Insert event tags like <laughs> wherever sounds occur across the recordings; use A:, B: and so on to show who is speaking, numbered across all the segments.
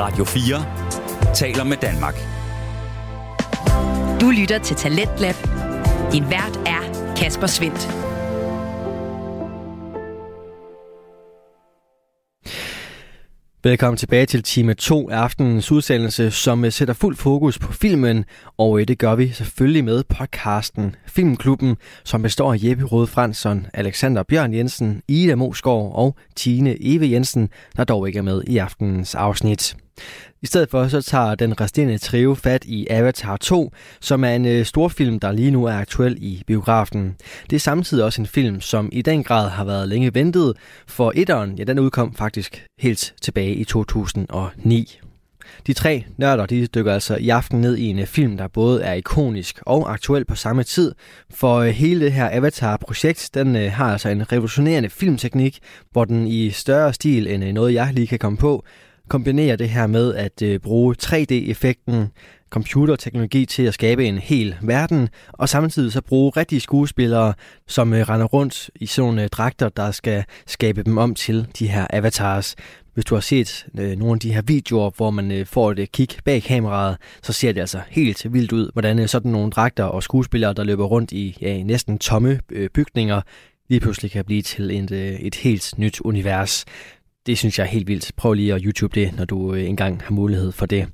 A: Radio 4 taler med Danmark.
B: Du lytter til Talentlab. Din vært er Kasper Svendt.
C: Velkommen tilbage til time 2 af aftenens udsendelse, som øh, sætter fuld fokus på filmen, og øh, det gør vi selvfølgelig med podcasten Filmklubben, som består af Jeppe Rode Fransson, Alexander Bjørn Jensen, Ida Mosgaard og Tine Eve Jensen, der dog ikke er med i aftenens afsnit. I stedet for så tager den resterende trio fat i Avatar 2, som er en øh, storfilm, der lige nu er aktuel i biografen. Det er samtidig også en film, som i den grad har været længe ventet, for etteren, ja, den udkom faktisk helt tilbage i 2009. De tre nørder de dykker altså i aften ned i en øh, film, der både er ikonisk og aktuel på samme tid. For øh, hele det her Avatar-projekt, den øh, har altså en revolutionerende filmteknik, hvor den i større stil end noget, jeg lige kan komme på, kombinerer det her med at øh, bruge 3D-effekten, computerteknologi til at skabe en hel verden, og samtidig så bruge rigtige skuespillere, som øh, render rundt i sådan nogle øh, dragter, der skal skabe dem om til de her avatars. Hvis du har set øh, nogle af de her videoer, hvor man øh, får et øh, kig bag kameraet, så ser det altså helt vildt ud, hvordan øh, sådan nogle dragter og skuespillere, der løber rundt i ja, næsten tomme øh, bygninger, lige pludselig kan blive til et, øh, et helt nyt univers det synes jeg er helt vildt. Prøv lige at YouTube det, når du øh, engang har mulighed for det.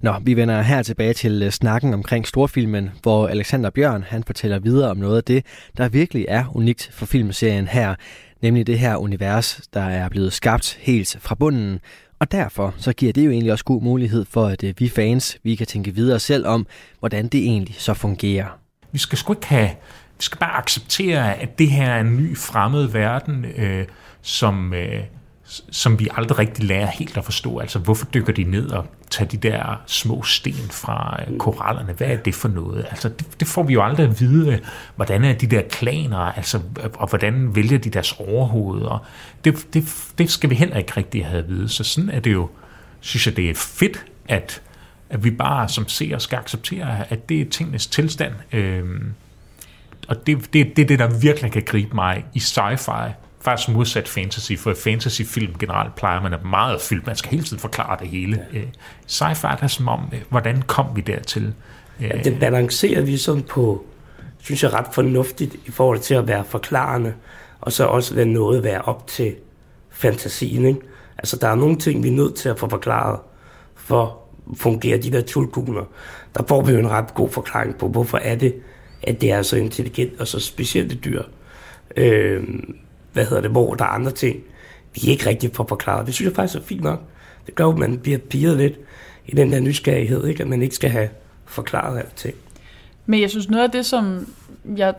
C: Nå, vi vender her tilbage til øh, snakken omkring storfilmen, hvor Alexander Bjørn han fortæller videre om noget af det, der virkelig er unikt for filmserien her, nemlig det her univers, der er blevet skabt helt fra bunden. Og derfor så giver det jo egentlig også god mulighed for, at øh, vi fans vi kan tænke videre selv om, hvordan det egentlig så fungerer.
D: Vi skal sgu ikke have, vi skal bare acceptere, at det her er en ny fremmed verden, øh, som, øh, som vi aldrig rigtig lærer helt at forstå. Altså, hvorfor dykker de ned og tager de der små sten fra øh, korallerne? Hvad er det for noget? Altså, det, det får vi jo aldrig at vide. Hvordan er de der klaner? Altså, og hvordan vælger de deres overhoveder? Det, det, det skal vi heller ikke rigtig have at vide. Så sådan er det jo, synes jeg, det er fedt, at, at vi bare som seere skal acceptere, at det er tingenes tilstand. Øhm, og det, det, det er det, der virkelig kan gribe mig i sci-fi faktisk modsat fantasy, for fantasyfilm generelt plejer man at meget fyldt. Man skal hele tiden forklare det hele. Ja. Øh, sci-fi er som om, øh, hvordan kom vi dertil?
E: Ja, det balancerer vi sådan på, synes jeg, ret fornuftigt i forhold til at være forklarende, og så også lade noget være op til fantasien. Ikke? Altså, der er nogle ting, vi er nødt til at få forklaret, for fungerer de der tulkuner. Der får vi jo en ret god forklaring på, hvorfor er det, at det er så intelligent og så specielt et dyr. Øh, hvad hedder det, hvor der er andre ting, vi ikke rigtig får forklaret. Det synes jeg faktisk er fint nok. Det gør at man bliver piret lidt i den der nysgerrighed, ikke? at man ikke skal have forklaret alting.
F: Men jeg synes noget af det, som jeg,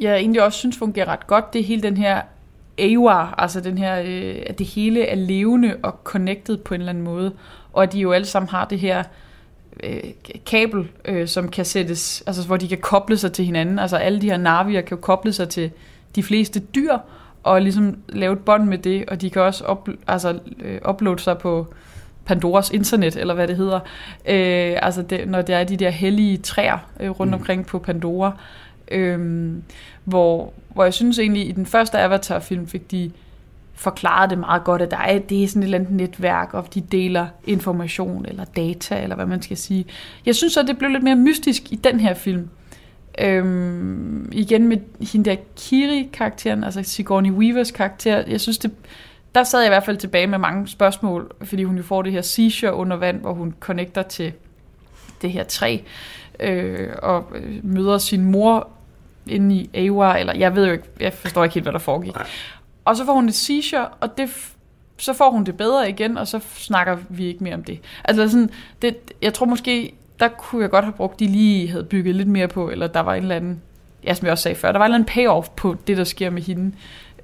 F: jeg egentlig også synes fungerer ret godt, det er hele den her AWA, altså den her, øh, at det hele er levende og connected på en eller anden måde, og at de jo alle sammen har det her øh, kabel, øh, som kan sættes, altså hvor de kan koble sig til hinanden, altså alle de her navier kan jo koble sig til de fleste dyr, og ligesom lave et bånd med det, og de kan også up, altså, øh, uploade sig på Pandoras internet, eller hvad det hedder, øh, altså det, når det er de der hellige træer øh, rundt mm. omkring på Pandora, øh, hvor, hvor jeg synes egentlig, i den første Avatar-film fik de forklaret det meget godt, at der er, det er sådan et eller andet netværk, og de deler information eller data, eller hvad man skal sige. Jeg synes så, det blev lidt mere mystisk i den her film. Øhm, igen med hende der Kiri-karakteren, altså Sigourney Weavers karakter, jeg synes det, der sad jeg i hvert fald tilbage med mange spørgsmål, fordi hun jo får det her seizure under vand, hvor hun connecter til det her træ, øh, og øh, møder sin mor inde i Awa, eller jeg ved jo ikke, jeg forstår ikke helt, hvad der foregik. Nej. Og så får hun et seizure, og det, så får hun det bedre igen, og så snakker vi ikke mere om det. Altså sådan, det, jeg tror måske, der kunne jeg godt have brugt, de lige havde bygget lidt mere på, eller der var en eller anden, ja, som jeg også sagde før, der var en eller anden payoff på det, der sker med hende.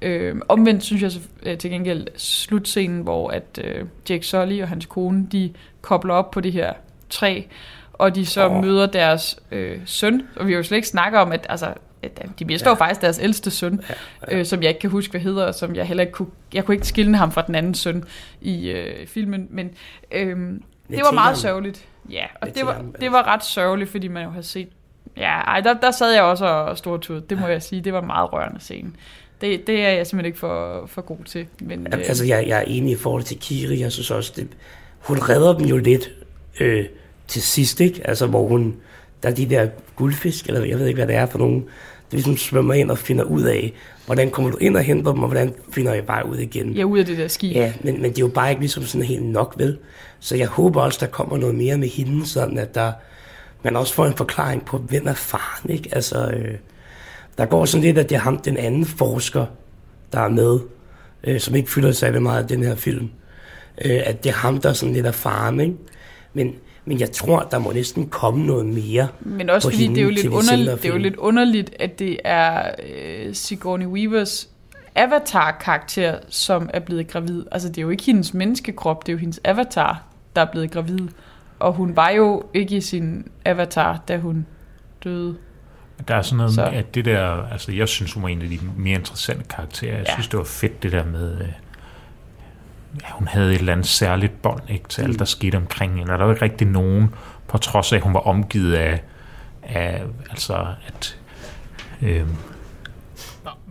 F: Øh, omvendt synes jeg så, øh, til gengæld slutscenen, hvor at øh, Jake Sully og hans kone, de kobler op på det her træ, og de så oh. møder deres øh, søn, og vi har jo slet ikke snakker om, at altså, de mister ja. jo faktisk deres ældste søn, ja, ja. Øh, som jeg ikke kan huske, hvad hedder, og som jeg heller ikke kunne, jeg kunne ikke skille ham fra den anden søn i øh, filmen, men øh, det var meget sørgeligt. Ja, og det var, det var ret sørgeligt, fordi man jo har set... Ja, ej, der, der sad jeg også og stortud. Det må jeg sige. Det var meget rørende scene. Det, det er jeg simpelthen ikke for, for god til. Men,
E: øh, altså, jeg, jeg er enig i forhold til Kiri. Jeg synes også, det hun redder dem jo lidt øh, til sidst, ikke? Altså, hvor hun, der er de der guldfisk, eller jeg ved ikke, hvad det er for nogen, der ligesom svømmer ind og finder ud af, hvordan kommer du ind og henter dem, og hvordan finder jeg vej ud igen.
F: Ja, ud af det der skib.
E: Ja, men, men det er jo bare ikke ligesom sådan helt nok, vel? Så jeg håber også, der kommer noget mere med hende, sådan at der, man også får en forklaring på, hvem er faren, ikke? Altså, øh, der går sådan lidt, at det er ham, den anden forsker, der er med, øh, som ikke fylder særlig meget af den her film. Øh, at det er ham, der er sådan lidt er faren, ikke? Men, men jeg tror, der må næsten komme noget mere
F: Men også
E: på
F: fordi
E: hende
F: det er, jo lidt
E: de
F: underligt, det er jo lidt underligt, at det er øh, Sigourney Weavers avatar-karakter, som er blevet gravid. Altså, det er jo ikke hendes menneskekrop, det er jo hendes avatar, der er blevet gravid. Og hun var jo ikke i sin avatar, da hun døde.
D: Der er sådan noget
F: Så-
D: med, at det der, altså jeg synes, hun var en af de mere interessante karakterer. Jeg
F: Ja.
D: ja. synes, det var fedt det der med, øh, ja, hun havde et eller andet særligt bånd ikke, til alt, der skete omkring hende. Og der var ikke rigtig nogen, på trods af, at hun var omgivet af, af altså at, øh,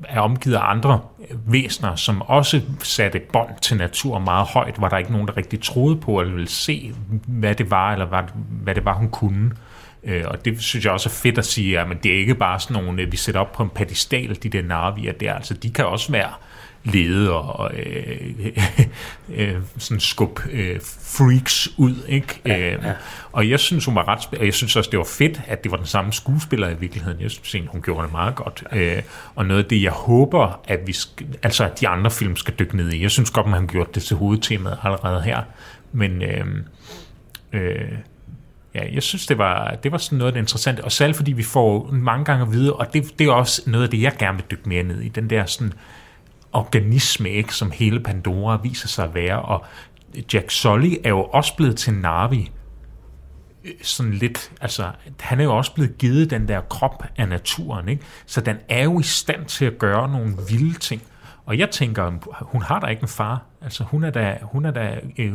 D: er omgivet af andre væsener, som også satte bånd til natur meget højt, var der ikke nogen, der rigtig troede på, eller ville se, hvad det var, eller hvad, hvad det var, hun kunne. Øh, og det synes jeg også er fedt at sige, at det er ikke bare sådan nogle, vi sætter op på en pedestal, de der narvier der, altså de kan også være lede og øh, <laughs> øh, sådan skub øh, freaks ud, ikke? Ja, ja. Og jeg synes, hun var ret og jeg synes også, det var fedt, at det var den samme skuespiller i virkeligheden. Jeg synes egentlig, hun gjorde det meget godt. Øh, og noget af det, jeg håber, at vi skal, altså at de andre film skal dykke ned i. Jeg synes godt, man har gjort det til hovedtemaet allerede her. Men øh, øh, Ja, jeg synes, det var, det var sådan noget af det interessante, og særligt fordi vi får mange gange at vide, og det, det er også noget af det, jeg gerne vil dykke mere ned i, den der sådan organisme, ikke, som hele Pandora viser sig at være, og Jack Sully er jo også blevet til Navi, øh, sådan lidt, altså, han er jo også blevet givet den der krop af naturen, ikke? så den er jo i stand til at gøre nogle vilde ting. Og jeg tænker, hun har da ikke en far. Altså, hun er da, hun er da øh,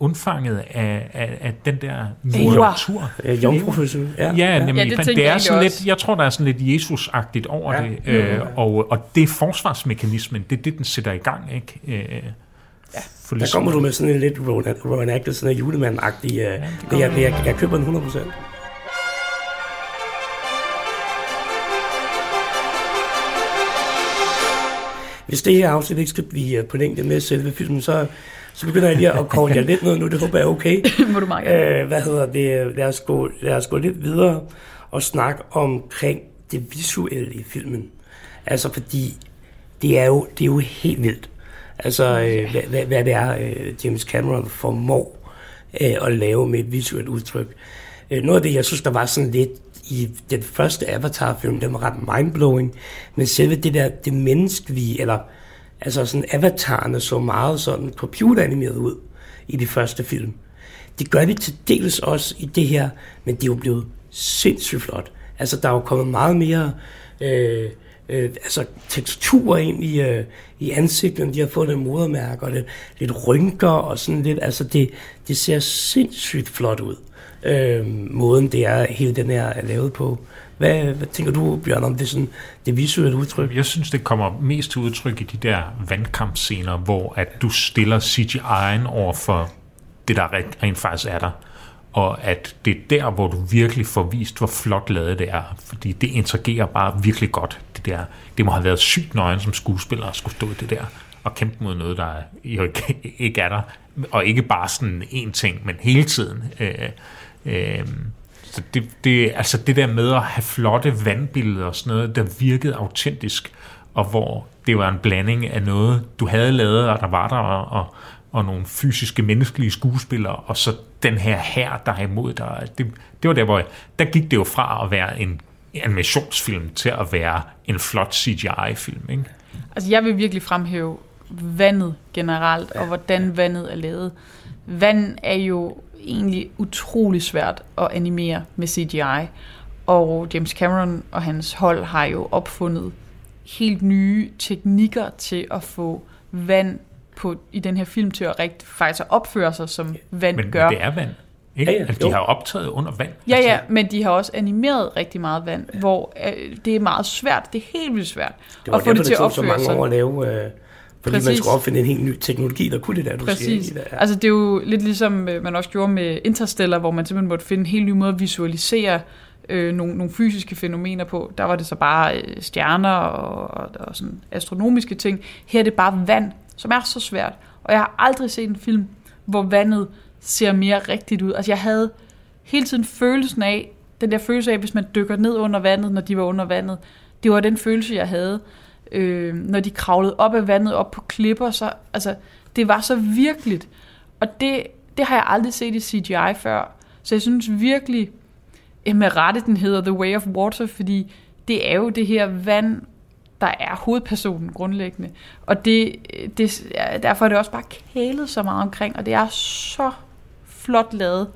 D: undfanget af, af, af den der natur.
E: Øh, Jomfrufødsel, ja.
D: Ja, nemlig,
F: Ja, det
D: ja, det
F: jeg
D: er sådan
F: egentlig
D: lidt, jeg tror, der er sådan lidt Jesus-agtigt over
E: Ja.
D: ja. det, øh, og, og det er forsvarsmekanismen, det er det, den sætter i gang, ikke? Øh, ja, for
E: Der kommer du med sådan en lidt Rowan, Atkinson og julemand-agtig. Øh, ja, jeg, jeg, jeg, jeg køber den 100%. Hvis det her afsnit ikke skal blive på længde med selve filmen, så, så begynder jeg lige at kolde jer lidt ned nu. Det håber jeg er okay. <laughs>
F: Må du meget.
E: Øh, hvad hedder det? Lad os, gå, lad os gå lidt videre og snakke omkring det visuelle i filmen. Altså fordi det er jo, det er jo helt vildt. Altså øh, hvad, hvad, hvad det er, øh, James Cameron formår øh, at lave med et visuelt udtryk. Øh, noget af det, jeg synes, der var sådan lidt i den første Avatar-film, den var ret mindblowing, men selve det der, det menneskelige, eller altså sådan avatarerne så meget sådan computeranimeret ud i de første film. Det gør de til dels også i det her, men det er jo blevet sindssygt flot. Altså, der er jo kommet meget mere øh, øh, altså, tekstur ind i, øh, i ansigtet. De har fået lidt modermærker og lidt, lidt rynker og sådan lidt. Altså, det, det ser sindssygt flot ud. Øh, måden, det er, hele den her er lavet på. Hvad, hvad tænker du, Bjørn, om det, sådan, det visuelle udtryk?
D: Jeg synes, det kommer mest til udtryk i de der vandkampscener, hvor at du stiller CGI'en over for det, der rent, faktisk er der. Og at det er der, hvor du virkelig får vist, hvor flot lavet det er. Fordi det interagerer bare virkelig godt. Det, der. det må have været sygt nøgen som skuespiller at skulle stå i det der og kæmpe mod noget, der jo ikke, ikke er der. Og ikke bare sådan en ting, men hele tiden. Øh, øh, så det, det, altså det der med at have flotte vandbilleder og sådan noget, der virkede autentisk, og hvor det var en blanding af noget, du havde lavet, og der var der, og, og, og nogle fysiske, menneskelige skuespillere, og så den her her, der er imod dig. Det, det var der, hvor jeg, der gik det jo fra at være en animationsfilm til at være en flot CGI-film, ikke?
F: Altså, jeg vil virkelig fremhæve vandet generelt, og hvordan vandet er lavet. Vand er jo egentlig utrolig svært at animere med CGI, og James Cameron og hans hold har jo opfundet helt nye teknikker til at få vand på, i den her film til at rigt, faktisk at opføre sig, som vand
D: Men,
F: gør.
D: men det er vand, ikke?
E: Ja, ja,
D: altså, de har optaget under vand.
F: Ja,
D: altså,
F: ja, men de har også animeret rigtig meget vand, hvor øh, det er meget svært, det er helt vildt svært
E: Det var
F: at få det til at
E: tog så
F: opføre
E: mange
F: sig.
E: år at lave, øh, Fordi
F: Præcis.
E: man skulle opfinde en helt ny teknologi, der kunne det der, du
F: Præcis.
E: siger. Ja.
F: Altså det er jo lidt ligesom øh, man også gjorde med Interstellar, hvor man simpelthen måtte finde en helt ny måde at visualisere øh, nogle, nogle fysiske fænomener på. Der var det så bare øh, stjerner og, og, og sådan astronomiske ting. Her er det bare vand, som er så svært. Og jeg har aldrig set en film, hvor vandet ser mere rigtigt ud. Altså jeg havde hele tiden følelsen af, den der følelse af, hvis man dykker ned under vandet, når de var under vandet. Det var den følelse, jeg havde, øh, når de kravlede op af vandet, op på klipper. Så, altså, det var så virkeligt. Og det, det har jeg aldrig set i CGI før. Så jeg synes virkelig, eh, med rette den hedder The Way of Water, fordi det er jo det her vand, der er hovedpersonen grundlæggende. Og det, det, derfor er det også bare kælet så meget omkring, og det er så flot lavet,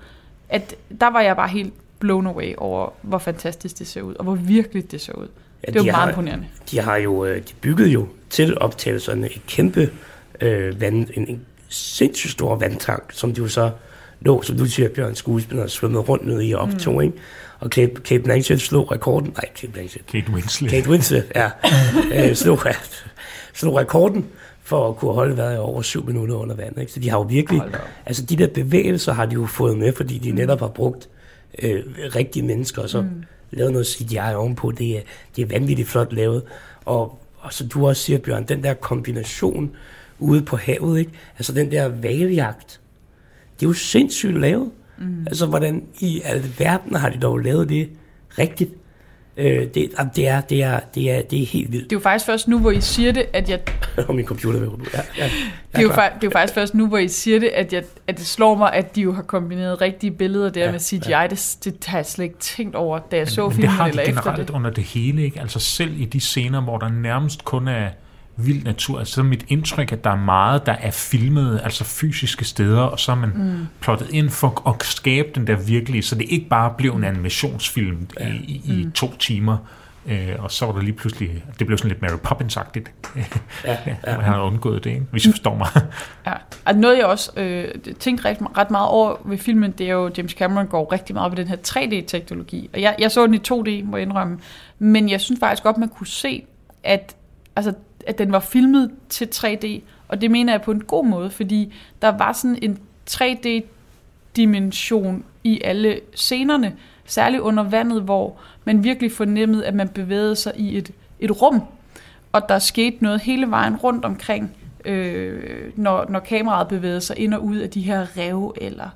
F: at der var jeg bare helt blown away over, hvor fantastisk det ser ud, og hvor virkeligt det ser ud.
E: Ja,
F: det var
E: de
F: meget
E: har-
F: imponerende.
E: De har jo, øh, de byggede jo til optagelserne et kæmpe øh, vand, en, en sindssygt stor vandtank, som de jo så lå, som du siger, Bjørn skuespiller, svømmede rundt ned i og optog, mm. ikke? Og Kate, Kate Blanchett slog rekorden, nej, Kate Blanchett,
D: Kate Winslet.
E: Kate Winslet, ja, <laughs> øh, slog, <laughs> slog rekorden for at kunne holde vejret over syv minutter under vand. Ikke? Så de har jo virkelig, altså de der bevægelser har de jo fået med, fordi de netop har brugt øh, rigtige mennesker, og så mm. Lavet noget CGI ovenpå. Det er, det er vanvittigt flot lavet. Og, og så du også siger, Bjørn, den der kombination ude på havet, ikke? altså den der valjagt, det er jo sindssygt lavet. Mm. Altså, hvordan i alverden har de dog lavet det rigtigt? Øh, det, jamen, det, er, det, er, det, er, det er helt vildt.
F: Det er jo faktisk først nu, hvor I siger det, at jeg <laughs>
E: Og min computer vil ja, ja,
F: Det er, jo, fa- det er jo faktisk først nu, hvor I siger det, at, jeg, at det slår mig, at de jo har kombineret rigtige billeder der
E: Ja,
F: med CGI. Ja. Det, det har jeg slet ikke tænkt over, da jeg så
D: Men det
F: filmen
D: har de
F: eller efter
D: generelt
F: det.
D: under det hele, ikke? Altså selv i de scener, hvor der nærmest kun er vild natur, altså så er mit indtryk, at der er meget, der er filmet, altså fysiske steder, og så er man mm. plottet ind for at skabe den der virkelige, så det ikke bare blev en animationsfilm ja. i, i, i
F: Mm.
D: to timer, øh, og så var der lige pludselig, det blev sådan lidt Mary Poppins-agtigt. <laughs>
E: ja,
D: Ja, han har undgået det, ikke? hvis I forstår mig. <laughs>
F: Ja. Og noget, jeg også øh, tænkte ret, ret meget over ved filmen, det er jo, James Cameron går rigtig meget på den her 3D-teknologi. Og jeg, jeg så den i 2D, må jeg indrømme. Men jeg synes faktisk godt, man kunne se, at, altså, at den var filmet til 3D. Og det mener jeg på en god måde, fordi der var sådan en 3D-dimension i alle scenerne. Særligt under vandet, hvor man virkelig fornemmede, at man bevægede sig i et, et rum. Og der skete noget hele vejen rundt omkring, øh, når, når kameraet bevægede sig ind og ud af de her rev, eller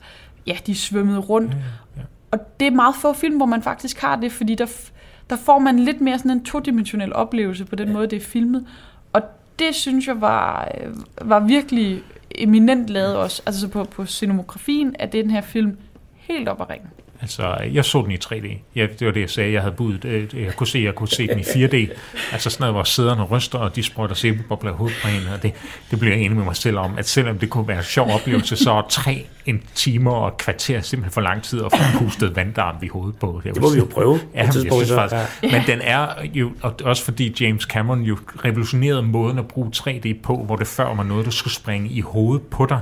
F: ja, de svømmede rundt.
D: Ja, ja.
F: Og det er meget få film, hvor man faktisk har det, fordi der, der får man lidt mere sådan en todimensionel oplevelse på den ja. måde, det er filmet. Og det synes jeg var, øh, var virkelig eminent lavet også. Altså på, på scenografien, er den her film helt op at ringe.
D: Altså, jeg så den i 3D. Ja, det var det, jeg sagde. Jeg havde budt. øh, Jeg kunne se, jeg kunne se den i 4D. Altså sådan noget, hvor sæderne ryster, og de sprøjter sæbebobler i hovedet på en. Og det, det blev jeg enig med mig selv om, at selvom det kunne være en sjov oplevelse, så er tre en timer og et kvarter simpelthen for lang tid at få pustet vanddarm i hovedet på.
E: Det må vi jo prøve.
D: Ja, jeg synes faktisk, men den er jo, og også fordi James Cameron jo revolutionerede måden at bruge 3D på, hvor det før var noget, der skulle springe i hovedet på dig,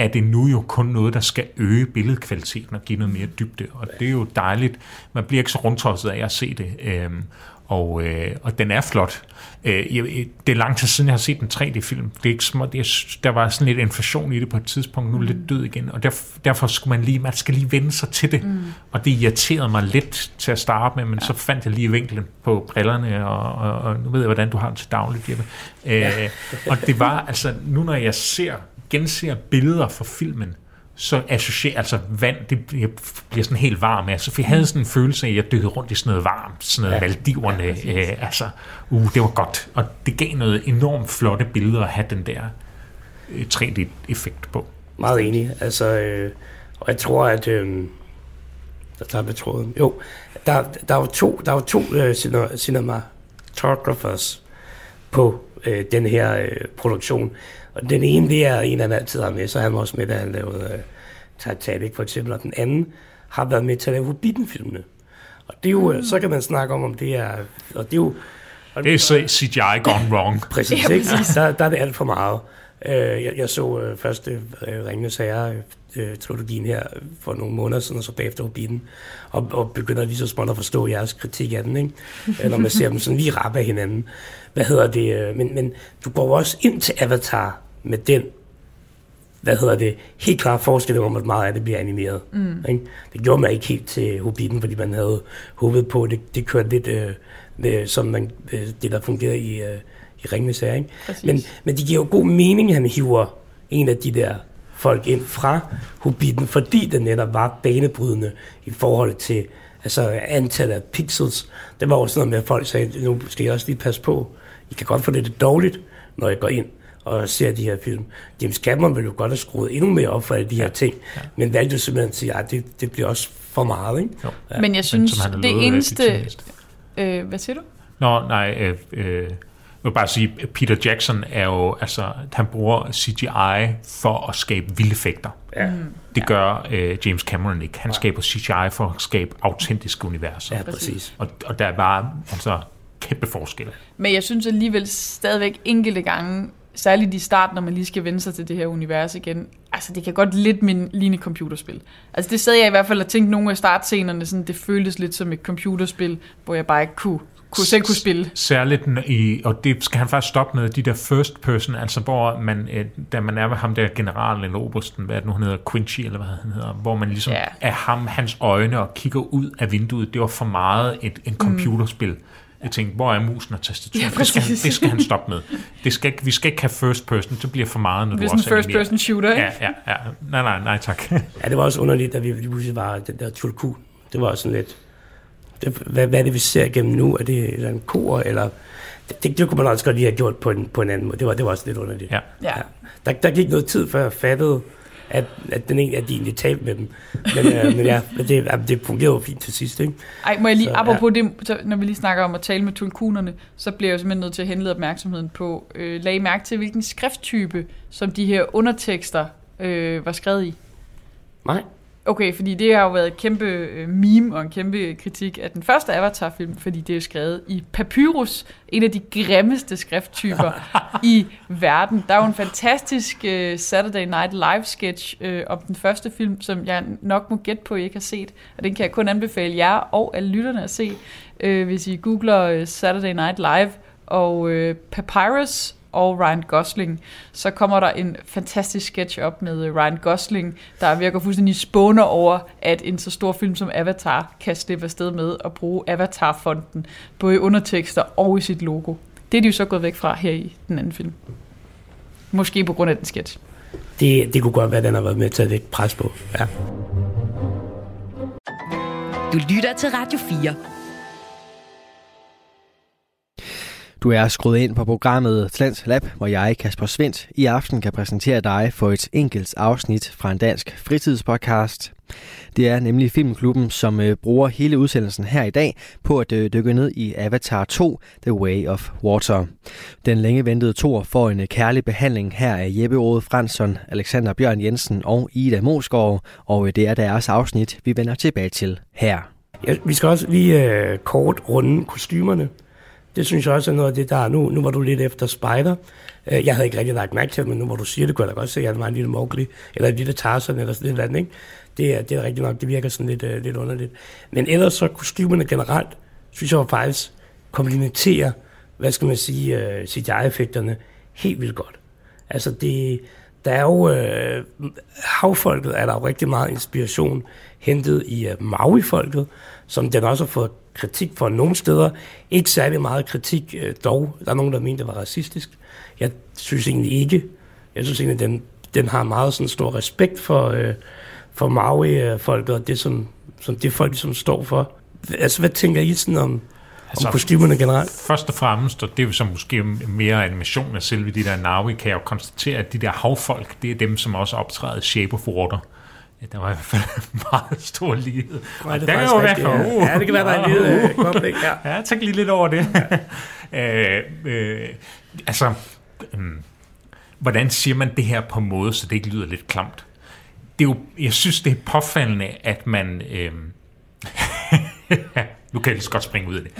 D: er det nu jo kun noget, der skal øge billedkvaliteten og give noget mere dybde. Og det er jo dejligt. Man bliver ikke så rundtosset af at se det. Øhm, og, øh, og den er flot. Øh, jeg, det er lang tid siden, jeg har set en 3D-film. Det er ikke små, det er, der var sådan lidt inflation i det på et tidspunkt, nu er det lidt død igen. Og derfor, derfor skulle man lige, man skal lige vende sig til det. Mm. Og det irriterede mig lidt til at starte med, men ja. så fandt jeg lige vinklen på brillerne, og, og, og nu ved jeg, hvordan du har det til dagligt, Jeppe. Øh, og det var, altså, nu når jeg ser, genser billeder fra filmen, så associerer, altså vand, det bliver, sådan helt varm af. Så jeg havde sådan en følelse af, at jeg dykkede rundt i sådan noget varmt, sådan noget
E: Ja.
D: Maldiverne. Ja, øh, altså, uh, det var godt. Og det gav noget enormt flotte billeder at have den der øh, 3D-effekt på.
E: Meget enig. Altså, øh, og jeg tror, at... Øh, der med tråden. Jo, der, der er jo to, der er jo to øh, cine- cinematographers på øh, den her øh, produktion. Og den ene, det er en, han altid har med, så han var også med, da han lavede øh, Titanic for eksempel. Og den anden har været med til at lave Hobbiten-filmene. Og det er jo, mm. så kan man snakke om, om det er... Og det er jo, og,
D: Det er CGI gone wrong. <laughs>
E: Præcis,
F: Ja,
E: ikke?
F: præcis.
E: Der, der er det alt for meget. Øh, jeg, jeg så øh, første øh, Ringenes Herre øh, trilogien her for nogle måneder siden, og så bagefter Hobbiten, og, og begynder lige så småt at forstå jeres kritik af den, ikke? Øh, når man ser dem sådan lige rappe af hinanden. Hvad hedder det? øh, Men, men du går også ind til Avatar med den hvad hedder det, helt klart forestilling om, at meget af det bliver animeret. Mm. Ikke? Det gjorde man ikke helt til Hobbiten, fordi man havde håbet på, at det, det kørte lidt øh, med, som man, øh, det, der fungerede i, øh, i Ringenes Herre. Ikke?
F: Præcis.
E: Men, men det giver jo god mening, at han hiver en af de der folk ind fra Hobbiten, fordi det netop var banebrydende i forhold til altså antallet af pixels. Det var også sådan noget med, at folk sagde, nu skal jeg også lige passe på. I kan godt få det lidt dårligt, når jeg går ind og ser de her film. James Cameron ville jo godt have skruet endnu mere op for alle de her ting, men valgte jo simpelthen at sige, at det, det bliver også for meget. Ikke?
D: Jo.
E: Ja.
F: Men jeg synes,
D: har
F: det eneste... Øh, hvad siger du?
D: Nå, nej, øh, øh, jeg vil bare sige, Peter Jackson er jo, altså, han bruger CGI for at skabe vilde effekter.
E: Ja.
D: Det gør øh, James Cameron ikke. Han skaber CGI for at skabe autentiske universer.
E: ja, præcis.
D: Og, og der er bare altså, kæmpe forskel.
F: Men jeg synes alligevel stadigvæk enkelte gange, særligt i starten, når man lige skal vende sig til det her univers igen, altså det kan godt lidt min, ligne computerspil. Altså det sad jeg i hvert fald og tænkte nogle af startscenerne, sådan, det føltes lidt som et computerspil, hvor jeg bare ikke kunne, kunne selv kunne spille.
D: Særligt i, og det skal han faktisk stoppe med, de der first person, altså hvor man, øh, da man er med ham der generalen eller obersten, hvad er det nu, han hedder, Quincy, eller hvad han hedder, hvor man ligesom
F: Ja.
D: er ham, hans øjne, og kigger ud af vinduet, det var for meget et, en computerspil. Jeg tænkte, hvor er musen og tastaturet?
F: Ja,
D: det, skal han, det skal han stoppe med. Det skal vi skal ikke have first person, det bliver for meget, når
F: Det
D: du
F: er sådan
D: også
F: en first
D: animerer.
F: person shooter, ikke?
D: Ja, ja, ja. Nej, nej, nej, tak.
E: Ja, det var også underligt, at vi lige pludselig var den der tulkun. Det var også sådan lidt... Det, hvad, hvad er det, vi ser igennem nu? Er det en kor, eller... Det, det, det kunne man også godt lige have gjort på en, på en anden måde. Det var, det var også lidt underligt.
D: Ja.
F: Ja.
E: Der, der gik noget tid, før jeg fattede, at, at, den egentlig, at de egentlig talte med dem. Men, øh, men ja, det, det fungerede jo fint til sidst, ikke?
F: Ej, må jeg lige,
E: Så,
F: så, apropos ja. det, så, når vi lige snakker om at tale med tulkunerne, så bliver jeg jo simpelthen nødt til at henlede opmærksomheden på, øh, lag I mærke til, hvilken skrifttype, som de her undertekster øh, var skrevet i.
E: Nej.
F: Okay, fordi det har jo været et kæmpe øh, meme og en kæmpe kritik af den første Avatar-film, fordi det er skrevet i papyrus, en af de grimmeste skrifttyper <laughs> i verden. Der er jo en fantastisk øh, Saturday Night Live-sketch øh, om den første film, som jeg nok må gætte på, I ikke har set, og den kan jeg kun anbefale jer og alle lytterne at se, hvis I googler Saturday Night Live og Papyrus og Ryan Gosling, så kommer der en fantastisk sketch op med øh, Ryan Gosling, der virker fuldstændig spåner over, at en så stor film som Avatar kan slippe afsted med at bruge Avatar-fonden, både i undertekster og i sit logo. Det er de jo så gået væk fra her i den anden film. Måske på grund af den sketch.
E: Det, det kunne godt være, at den har været med til at lægge pres på. Ja.
B: Du lytter til Radio 4.
C: Du er skruet ind på programmet Talents Lab, hvor jeg, Kasper Svendt, i aften kan præsentere dig for et enkelt afsnit fra en dansk fritidspodcast. Det er nemlig Filmklubben, som øh, bruger hele udsendelsen her i dag på at øh, dykke ned i Avatar 2, The Way of Water. Den længe ventede tor får en øh, kærlig behandling her af Jeppe Rode Fransson, Alexander Bjørn Jensen og Ida Mosgaard, og det er deres afsnit, vi vender tilbage til her.
E: Ja, vi skal også lige øh, kort runde kostymerne. Det synes jeg også er noget af det, der er nu. Nu var du lidt efter Spider. Øh, jeg havde ikke rigtig lagt mærke til det, men nu hvor du siger det, kunne jeg da godt se, at han var en lille Mowgli, eller en lille Tarzan, eller sådan noget andet, ikke? Det er, det er rigtigt nok, det virker sådan lidt, øh, lidt underligt. Men ellers så kostymerne generelt, synes jeg var faktisk komplementerer, hvad skal man sige, øh, uh, CGI-effekterne helt vildt godt. Altså det, der er jo, øh, havfolket er der jo rigtig meget inspiration hentet i øh, Maui-folket, som den også har fået kritik for nogle steder. Ikke særlig meget kritik øh, dog. Der er nogen, der mente, det var racistisk. Jeg synes egentlig ikke. Jeg synes egentlig, den, den har meget sådan stor respekt for, øh, for Maui-folket og det, som, som det folk som står for. Altså, hvad tænker I sådan om, altså, om kostymerne generelt?
D: Først og fremmest, og det er jo så måske mere animation af selve de der Navi, kan jeg jo konstatere, at de der havfolk, det er dem, som også optræder Shape of Water. Ja, der var i hvert fald <laughs> meget stor lighed.
E: Nej, det
D: der
E: er
D: kan jo være,
E: rigtigt,
D: uh,
E: ja. ja, det kan være, der er en øh, kobling. Ja.
D: Ja, tænk lige lidt over det. <laughs> øh, øh, altså, øh, hvordan siger man det her på en måde, så det ikke lyder lidt klamt? Det er jo, jeg synes, det er påfaldende, at man... Øh, <laughs> nu kan jeg lige så godt springe ud af det.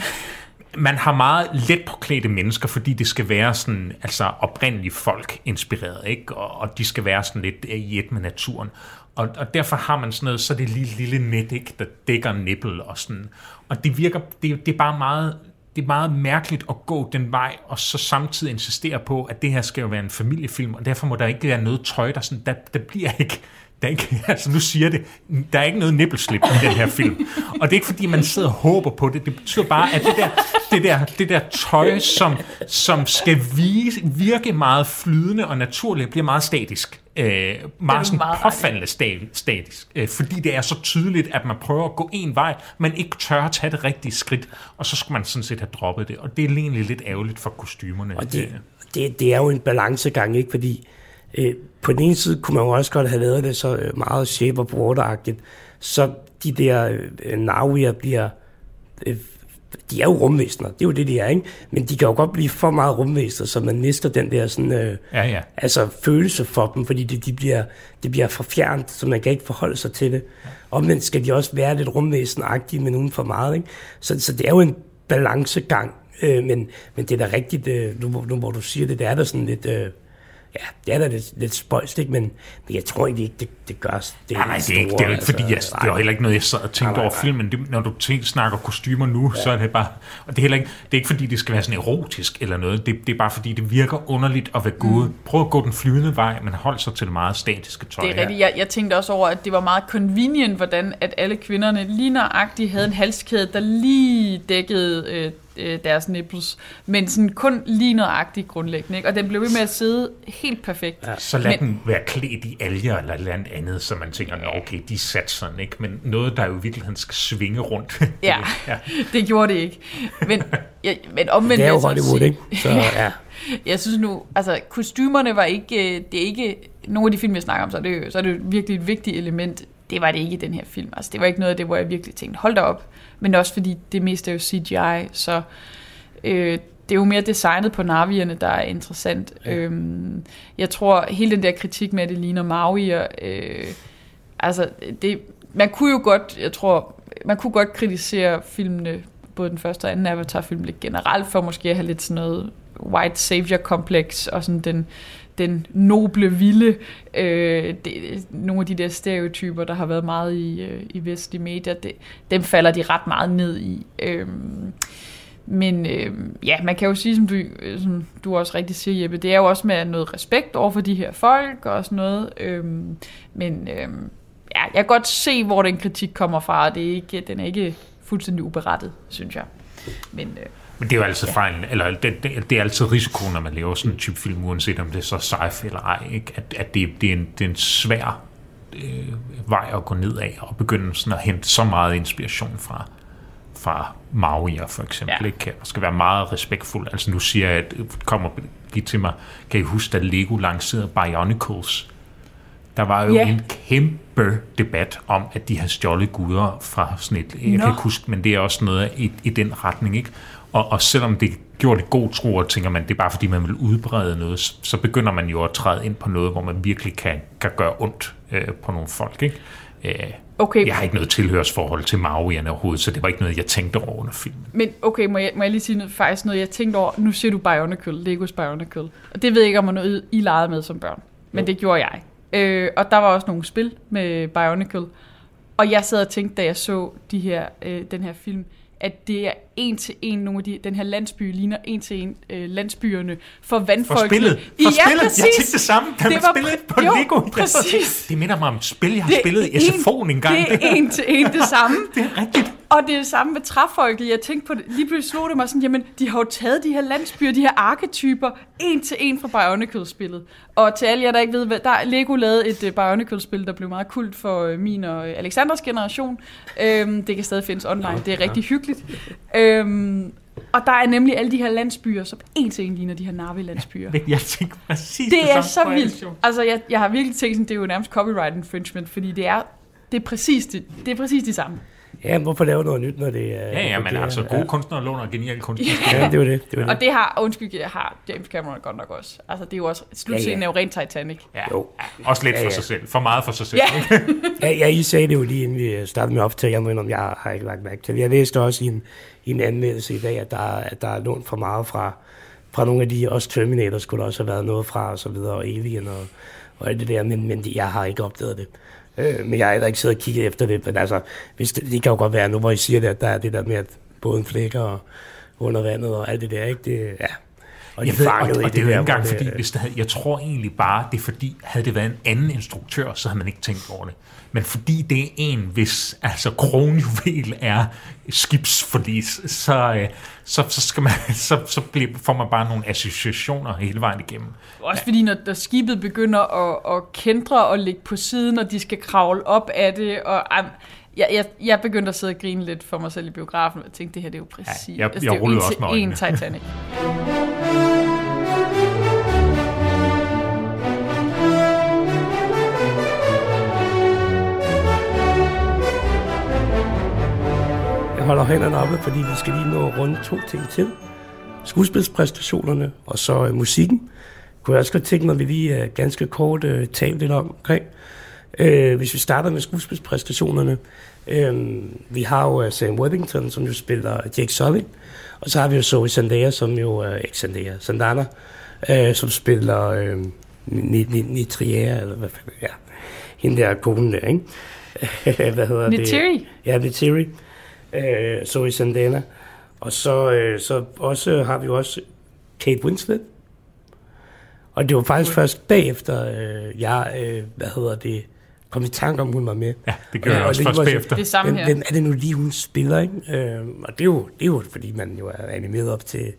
D: man har meget let påklædte mennesker, fordi det skal være sådan, altså oprindelige folk inspireret, ikke? Og, og de skal være sådan lidt i et med naturen. Og, og derfor har man sådan noget, så det lille, lille net, ikke, der dækker nippel og sådan. Og det virker, det, det er bare meget, det er meget mærkeligt at gå den vej, og så samtidig insistere på, at det her skal jo være en familiefilm, og derfor må der ikke være noget tøj, der sådan, der, der bliver ikke, der er ikke, altså nu siger det, der er ikke noget nippelslip i den her film. Og det er ikke fordi, man sidder og håber på det. Det betyder bare, at det der, det der, det der tøj, som, som skal vise, virke meget flydende og naturligt, bliver meget statisk. Øh, meget sådan
F: meget
D: påfaldende sta- statisk. Øh, fordi det er så tydeligt, at man prøver at gå en vej, men ikke tør at tage det rigtige skridt. Og så skulle man sådan set have droppet det. Og det er egentlig lidt ærgerligt for kostymerne.
E: Og det, det, det er jo en balancegang, ikke? Fordi øh, på den ene side kunne man jo også godt have lavet det så øh, meget shape og agtigt så de der øh, navier bliver... Øh, de er jo rumvæsener, det er jo det, de er, ikke? Men de kan jo godt blive for meget rumvæsener, så man mister den der sådan, øh,
D: Ja, ja.
E: altså følelse for dem, fordi det, de bliver, det bliver for fjernt, så man kan ikke forholde sig til det. Omvendt skal de også være lidt rumvæsenagtige, men uden for meget. Ikke? Så, så det er jo en balancegang, øh, men, men det er da rigtigt, øh, nu, hvor- nu hvor du siger det, det er da sådan lidt... Øh, Ja, det er da lidt, lidt spøjst, ikke? Men, men jeg tror egentlig ikke, det, det gør det
D: Nej, nej, det er, ikke, det er jo ikke fordi, jeg, det var heller ikke noget, jeg sad og tænkte
E: Nej, nej,
D: over
E: nej.
D: filmen. Det, når du tænker, snakker kostymer nu, ja. så er det bare... Og det er, heller ikke, det er ikke fordi, det skal være sådan erotisk eller noget. Det, det er bare fordi, det virker underligt at være gået. Mm. Prøv at gå den flyvende vej, men hold sig til det meget statiske tøj.
F: Det er rigtigt. Jeg, jeg tænkte også over, at det var meget convenient, hvordan at alle kvinderne lige nøjagtigt havde en halskæde, der lige dækkede øh, øh, deres nipples, men sådan kun lige nøjagtigt grundlæggende. Ikke? Og den blev ved med at sidde helt perfekt. Ja.
D: Så lad
F: Men-
D: den være klædt i alger eller et eller andet så man tænker, Nå, okay, de er sat sådan, ikke? Men noget, der jo i virkeligheden skal svinge rundt. <laughs>
F: Ja,
D: ja.
F: det gjorde det ikke. Men, ja, men omvendt
E: Det er jo Hollywood, ikke? Så <laughs> ja.
F: Jeg synes nu, altså kostymerne var ikke, øh, det er ikke, nogle af de film, jeg snakker om, så er det, så er det jo virkelig et vigtigt element. Det var det ikke i den her film. Altså det var ikke noget af det, hvor jeg virkelig tænkte, hold da op. Men også fordi det meste er jo CGI, så øh, det er jo mere designet på navierne, der er interessant. Ja. Øhm, jeg tror, hele den der kritik med, at det ligner Mauier, øh, altså det, man kunne jo godt, jeg tror, man kunne godt kritisere filmene, både den første og anden Avatar-film lidt generelt, for måske at have lidt sådan noget white savior-kompleks, og sådan den, den noble, vilde, øh, det, nogle af de der stereotyper, der har været meget i, øh, i vestlige medier, det, dem falder de ret meget ned i. Øh, men øh, ja, man kan jo sige, som du, øh, som du også rigtig siger, Jeppe, det er jo også med noget respekt over for de her folk og sådan noget. Øh, men øh, ja, jeg kan godt se, hvor den kritik kommer fra, og det er ikke, den er ikke fuldstændig uberettet, synes jeg. Men øh,
D: men det er jo altid ja. fejlen, eller det, det, det er altid risikoen, når man laver sådan en type film, uanset om det er så sci eller ej, ikke? at, at det, det, er en, det er en svær øh, vej at gå ned af, og begynde sådan at hente så meget inspiration fra, fra Mauier for eksempel,
F: Ja.
D: ikke? og skal være meget respektfuld. Altså nu siger jeg, at kommer lige til mig, kan I huske, at Lego lancerede Bionicles? Der var jo
F: Ja.
D: en kæmpe debat om, at de har stjålet guder fra sådan et, jeg
F: Nå.
D: kan ikke huske, men det er også noget i, i den retning, ikke? Og, og selvom det gjorde det god tro, og tænker man, det er bare fordi, man vil udbrede noget, så, begynder man jo at træde ind på noget, hvor man virkelig kan, kan gøre ondt øh, på nogle folk, ikke? Øh,
F: okay,
D: jeg har ikke noget tilhørsforhold til Mauierne overhovedet, så det var ikke noget, jeg tænkte over under filmen.
F: Men okay, må jeg, må jeg lige sige noget, faktisk noget, jeg tænkte over. Nu siger du Bionicle, Legos Bionicle. Og det ved jeg ikke, om man noget, I legede med som børn. Men det gjorde jeg. Øh, og der var også nogle spil med Bionicle. Og jeg sad og tænkte, da jeg så de her, øh, den her film, at det er en til en, nogle af de, den her landsby ligner en til en øh, landsbyerne for
D: For
F: vandfolkene.
D: spillet. For
F: ja,
D: spillet.
F: præcis.
D: Jeg tænkte det samme, da
F: Det var
D: spillede
F: præ-
D: på
F: jo,
D: Lego.
F: Præcis.
D: Det minder mig om et spil, jeg har
F: Det
D: spillet i
F: en-
D: SFO'en en gang.
F: Det er en til en det samme. <laughs>
D: det er rigtigt.
F: Og det er det samme med træfolket. Jeg tænkte på det, lige pludselig slog det mig sådan, jamen, de har jo taget de her landsbyer, de her arketyper, en til en fra Bionicle-spillet. Og til alle jer, der ikke ved, hvad, der er Lego lavet et uh, Bionicle-spil, der blev meget kult for uh, min og Alexanders generation. Øhm, det kan stadig findes online, det er rigtig hyggeligt. Øhm, og der er nemlig alle de her landsbyer, som en til en ligner de her Navi-landsbyer.
D: Men Jeg tænkte præcis
F: Det er
D: samme.
F: så vildt. Altså, jeg, jeg har virkelig tænkt sådan, det er jo nærmest copyright infringement, fordi det er, det er præcis det, det er præcis det samme.
E: Ja, hvorfor lave noget nyt, når det er...
D: Ja, ja, men
E: det er-
D: altså, gode kunstnere låner geniale kunstnere.
E: Ja, det var det. det, var det. <laughs>
F: Og det har, undskyld, det har James Cameron godt nok også. Altså, det er jo også, slutscenen
E: Ja, ja.
F: er jo rent Titanic.
D: Ja,
E: Jo.
D: ja, også lidt
E: Ja,
D: for
E: ja.
D: sig selv. For meget for sig selv.
F: Ja. <laughs>
E: Ja, ja, I sagde det jo lige, inden vi startede med optag. Jeg mener, om jeg har ikke lagt mærke til det. Jeg læste også i en, i en anmeldelse i dag, at der, at der er lånt for meget fra, fra nogle af de, også Terminator skulle der også have været noget fra, og så videre, og Alien og, og alt det der, men, men jeg har ikke opdaget det. Øh, men jeg har heller ikke siddet og kigget efter det, men altså, hvis det, det kan jo godt være, nu hvor I siger det, at der er det der med, at båden flækker og under vandet og alt det der, ikke? Det, ja. Og
D: Jeg ved, og, og,
E: i
D: det er jo ikke engang
E: det-
D: fordi, hvis det havde, jeg tror egentlig bare, det er fordi, havde det været en anden instruktør, så havde man ikke tænkt over det. Men fordi det er en, hvis altså kronjuvel er skibsforlis, så, øh, så, så, skal man, <laughs> så, så bliver, får man bare nogle associationer hele vejen igennem.
F: Også fordi, når, når skibet begynder at, at kendre og ligge på siden, og de skal kravle op af det, og jeg, jeg, jeg begyndte at sidde og grine lidt for mig selv i biografen, og tænkte, det her det er jo præcis.
D: Ja, jeg-
F: det
D: jeg
F: er jo en
D: også med
F: en. Titanic. <laughs>
E: holder hænderne oppe, fordi vi skal lige nå rundt to ting til. Skuespilspræstationerne og så øh, musikken. Kunne jeg også godt tænke mig, at vi lige øh, ganske kort øh, tale lidt om omkring. Øh, hvis vi starter med skuespilspræstationerne. Øh, vi har jo øh, Sam Worthington, som jo spiller Jake Sully. Og så har vi jo Zoe Zendaya, som jo er ikke Zendaya, Sandana, øh, som spiller øh, Ni- Ni- Nitria, eller hvad fanden, ja. Hende der konen der, ikke? <laughs> hvad hedder det?
F: Neytiri?
E: Ja, Neytiri. Øh, Zoe Saldana. Og så, øh, så også har vi jo også Kate Winslet. Og det var faktisk først bagefter, øh, jeg, øh, hvad hedder det, kom i tanke om, hun var med.
D: Ja, det gør jeg
E: Og
D: også
E: det
D: først bagefter.
F: Det er samme her.
E: hvem er det nu lige, hun spiller, ikke? Øh, og det er, jo, det er jo, fordi man jo er animeret op til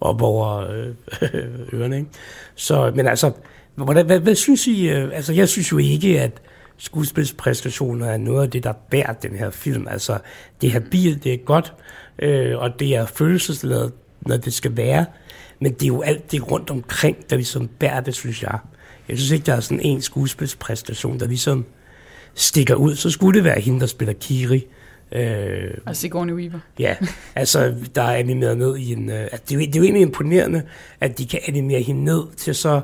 E: op over øh, <laughs> ørerne, ikke? Så, men altså, hvordan, hvad, hvad synes I? Øh, altså, jeg synes jo ikke, at skuespilspræstationer er noget af det, der bærer den her film. Altså, det er habilt, det er godt, øh, og det er følelsesladet, når det skal være. Men det er jo alt det rundt omkring, der ligesom bærer det, synes jeg. Jeg synes ikke, der er sådan en skuespilspræstation, der ligesom stikker ud. Så skulle det være hende, der spiller Kiri. Øh,
F: Og Sigourney Weaver.
E: Ja, altså der er animeret ned i en... Øh, det, er jo, det er jo egentlig imponerende, at de kan animere hende ned til så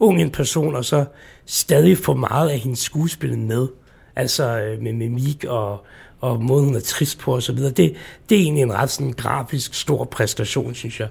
E: ung en person, og så stadig få meget af hendes skuespil med. Altså øh, med mimik og, og måden, hun er trist på osv. Det, det er egentlig en ret sådan grafisk stor præstation, synes jeg.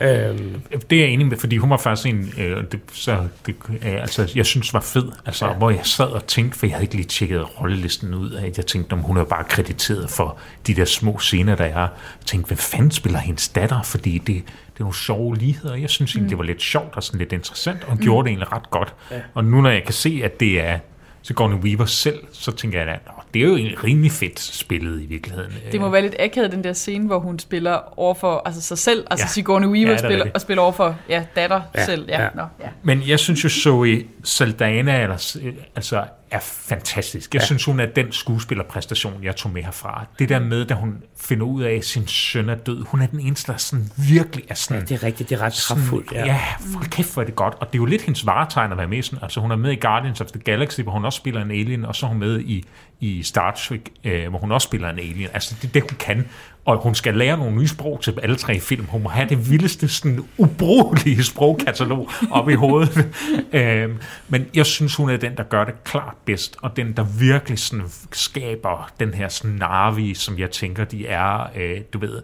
E: Øhm,
D: Det er jeg enig med, fordi hun var faktisk en, øh, det, så, det, øh, altså, jeg synes var fed, altså, ja. hvor jeg sad og tænkte, for jeg havde ikke lige tjekket rollelisten ud af, jeg tænkte, om hun er bare krediteret for de der små scener, der er. Jeg tænkte, hvad fanden spiller hendes datter, fordi det, det er nogle sjove ligheder. Jeg synes egentlig, det var lidt sjovt og sådan lidt interessant, og hun mm. gjorde det egentlig ret godt. Ja. Og nu når jeg kan se, at det er Sigourney Weaver selv, så tænker jeg, at "Nå, det er jo egentlig rimelig fedt spillet i virkeligheden.
F: Det må være lidt akavet, den der scene, hvor hun spiller overfor altså sig selv, altså
D: Ja.
F: Sigourney Weaver
D: Ja, er
F: spiller, og spiller overfor ja, datter
E: Ja,
F: selv. Ja,
E: ja.
F: ja. Nå, ja.
D: Men jeg synes jo, Zoe Saldana eller, altså, er fantastisk. Jeg ja. synes, hun er den skuespillerpræstation, jeg tog med herfra. Det der med, da hun finder ud af, at sin søn er død. Hun er den eneste, der sådan virkelig er sådan...
E: det er rigtigt, det er ret kraftfuldt.
D: Ja, ja for kæft, hvor er det godt. Og det er jo lidt hendes varetegn at være med sådan. Altså, hun er med i Guardians of the Galaxy, hvor hun også spiller en alien, og så er hun med i, i Star Trek, øh, hvor hun også spiller en alien. Altså, det er det, hun kan. Og hun skal lære nogle nye sprog til alle tre film. Hun må have det vildeste, sådan ubrugelige sprogkatalog op i hovedet. <laughs> øhm, men jeg synes, hun er den, der gør det klart bedst, og den, der virkelig sådan skaber den her sådan narvi, som jeg tænker, de er, øh, du ved,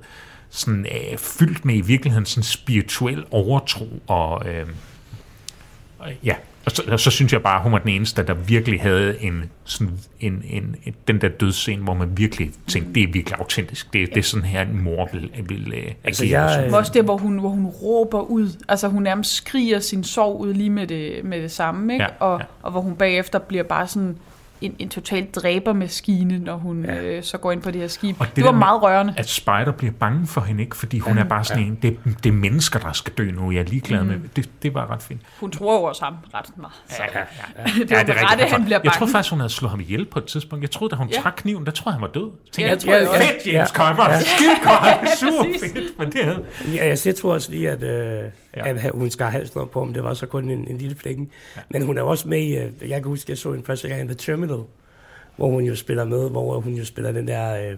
D: sådan øh, fyldt med i virkeligheden sådan spirituel overtro og øh, og ja, og så, og så synes jeg bare, at hun var den eneste, der virkelig havde en, sådan en, en, en, den der dødsscene, hvor man virkelig tænkte, det er virkelig autentisk. Det, det er sådan her, en mor vil, vil øh,
E: Altså,
D: agere.
E: jeg,
D: som-
F: Men også det, hvor hun, hvor hun råber ud. Altså hun nærmest skriger sin sorg ud lige med det, med det samme. Ikke?
D: Ja,
F: og,
D: ja.
F: og hvor hun bagefter bliver bare sådan en, en total dræbermaskine, når hun ja. øh, så går ind på det her skib.
D: Og
F: Det,
D: det
F: det var meget rørende.
D: at Spider bliver bange for hende, ikke? fordi hun er bare sådan en, det, det er mennesker, der skal dø nu, jeg er ligeglad med. Det, det var ret fint.
F: Hun tror jo også ham ret meget. Så.
D: Ja, ja, ja. <laughs>
F: det er jo rette, han bliver
D: Jeg tror
F: bange.
D: faktisk, hun havde slået ham ihjel på et tidspunkt. Jeg troede, da hun
F: Ja.
D: trak kniven, der tror jeg, han var død.
F: Ja,
D: tænkte
F: det
D: jeg,
F: tror jeg også.
D: fedt, James Cameron, skide godt, <laughs> super fedt. Men det havde,
E: Ja, jeg, jeg tror også lige, at, øh,
D: Ja.
E: at hun skar halsen på, men det var så kun en, en lille flækken. Ja. Men hun er også med i, øh, jeg kan huske, jeg så en første gang i The Terminal, hvor hun jo spiller med, hvor hun jo spiller den der, øh,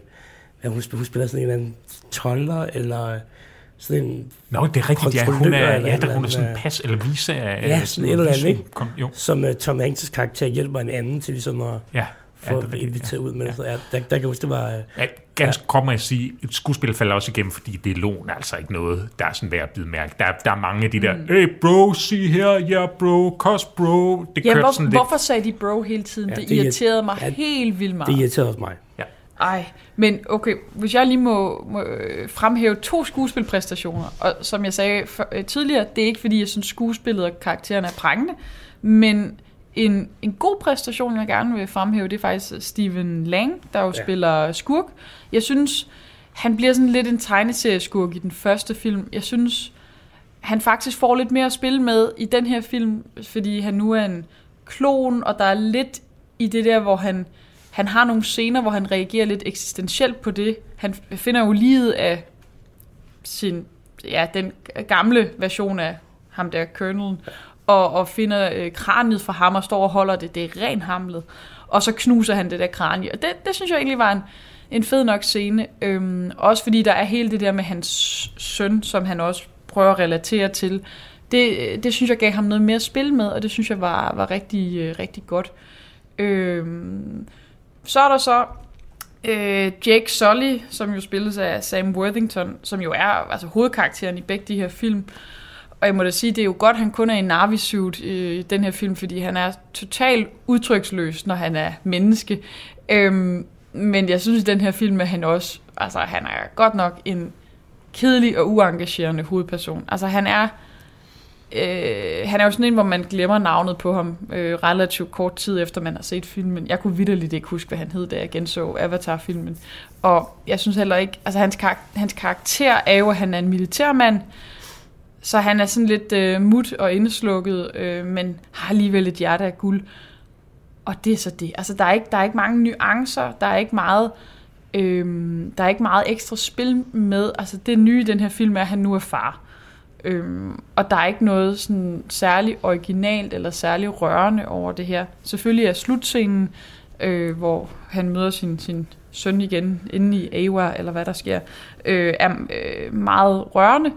E: ja, hun, spiller, hun spiller sådan en eller anden toller, eller sådan en
D: Nå, det er rigtigt, ja. Hun er, ja, der, hun er sådan
E: eller
D: pas eller visa af
E: Ja,
D: af
E: sådan et eller andet, ikke?
D: Kom, jo,
E: som uh, Tom Hanks' karakter hjælper en anden til ligesom at
D: ja.
E: Få
D: ja,
E: ja,
D: det rigtigt,
E: inviteret
D: ja.
E: ud med.
D: Ja.
E: Ja. Så ja, der, der kan jeg huske, det var... Uh,
D: Ja, ganske ja. kommer jeg at sige, et skuespil falder også igennem, fordi det lån er altså ikke noget, der er sådan værd at bide mærke. Der, er- der er mange af de der, mm. hey bro, sig her, ja yeah, bro, kos bro. Det
F: Ja, hvor,
D: sådan lidt.
F: hvorfor sagde de bro hele tiden?
E: Ja,
F: Ja, det,
E: det er-
F: irriterede mig
E: ja,
F: ja, helt vildt meget.
E: det irriterede også mig.
F: Ej, men okay, hvis jeg lige må, må øh, fremhæve to skuespilpræstationer, og som jeg sagde for, øh, tidligere, det er ikke fordi, jeg synes skuespillet og karakteren er prangende, men en, en god præstation, jeg gerne vil fremhæve, det er faktisk Steven Lang, der jo
E: Ja.
F: spiller skurk. Jeg synes, han bliver sådan lidt en tegneserieskurk i den første film. Jeg synes, han faktisk får lidt mere at spille med i den her film, fordi han nu er en klon, og der er lidt i det der, hvor han, han har nogle scener, hvor han reagerer lidt eksistentielt på det. Han finder jo livet af sin, ja, den gamle version af ham der, Colonel, og, og finder øh, kraniet fra ham og står og holder det. Det er ren hamlet. Og så knuser han det der kranie. Og det, det synes jeg egentlig var en, en fed nok scene. Øhm, også fordi der er hele det der med hans søn, som han også prøver at relatere til. Det, det synes jeg gav ham noget mere at spille med, og det synes jeg var, var rigtig, øh, rigtig godt. Øhm, så er der så øh, Jake Sully, som jo spilles af Sam Worthington, som jo er altså, hovedkarakteren i begge de her film. Og jeg må da sige, det er jo godt, at han kun er i Navi-suit øh, i den her film, fordi han er totalt udtryksløs, når han er menneske. Øhm, men jeg synes, i den her film er han også, altså han er godt nok en kedelig og uengagerende hovedperson. Altså han er, øh, han er jo sådan en, hvor man glemmer navnet på ham øh, relativt kort tid efter, man har set filmen. Jeg kunne vidderligt ikke huske, hvad han hed, da jeg genså Avatar-filmen. Og jeg synes heller ikke, altså hans, karakter, hans karakter er jo, at han er en militærmand, så han er sådan lidt øh, mut og indeslukket, øh, men har alligevel et hjerte af guld. Og det er så det. Altså, der er ikke, der er ikke mange nuancer, der er ikke meget, øhm, der er ikke meget ekstra spil med. Altså, det nye i den her film er, at han nu er far. Øhm, og der er ikke noget sådan særligt originalt eller særligt rørende over det her. Selvfølgelig er slutscenen, øh, hvor han møder sin, sin søn igen inde i Awa, eller hvad der sker, øh, er øh, meget rørende.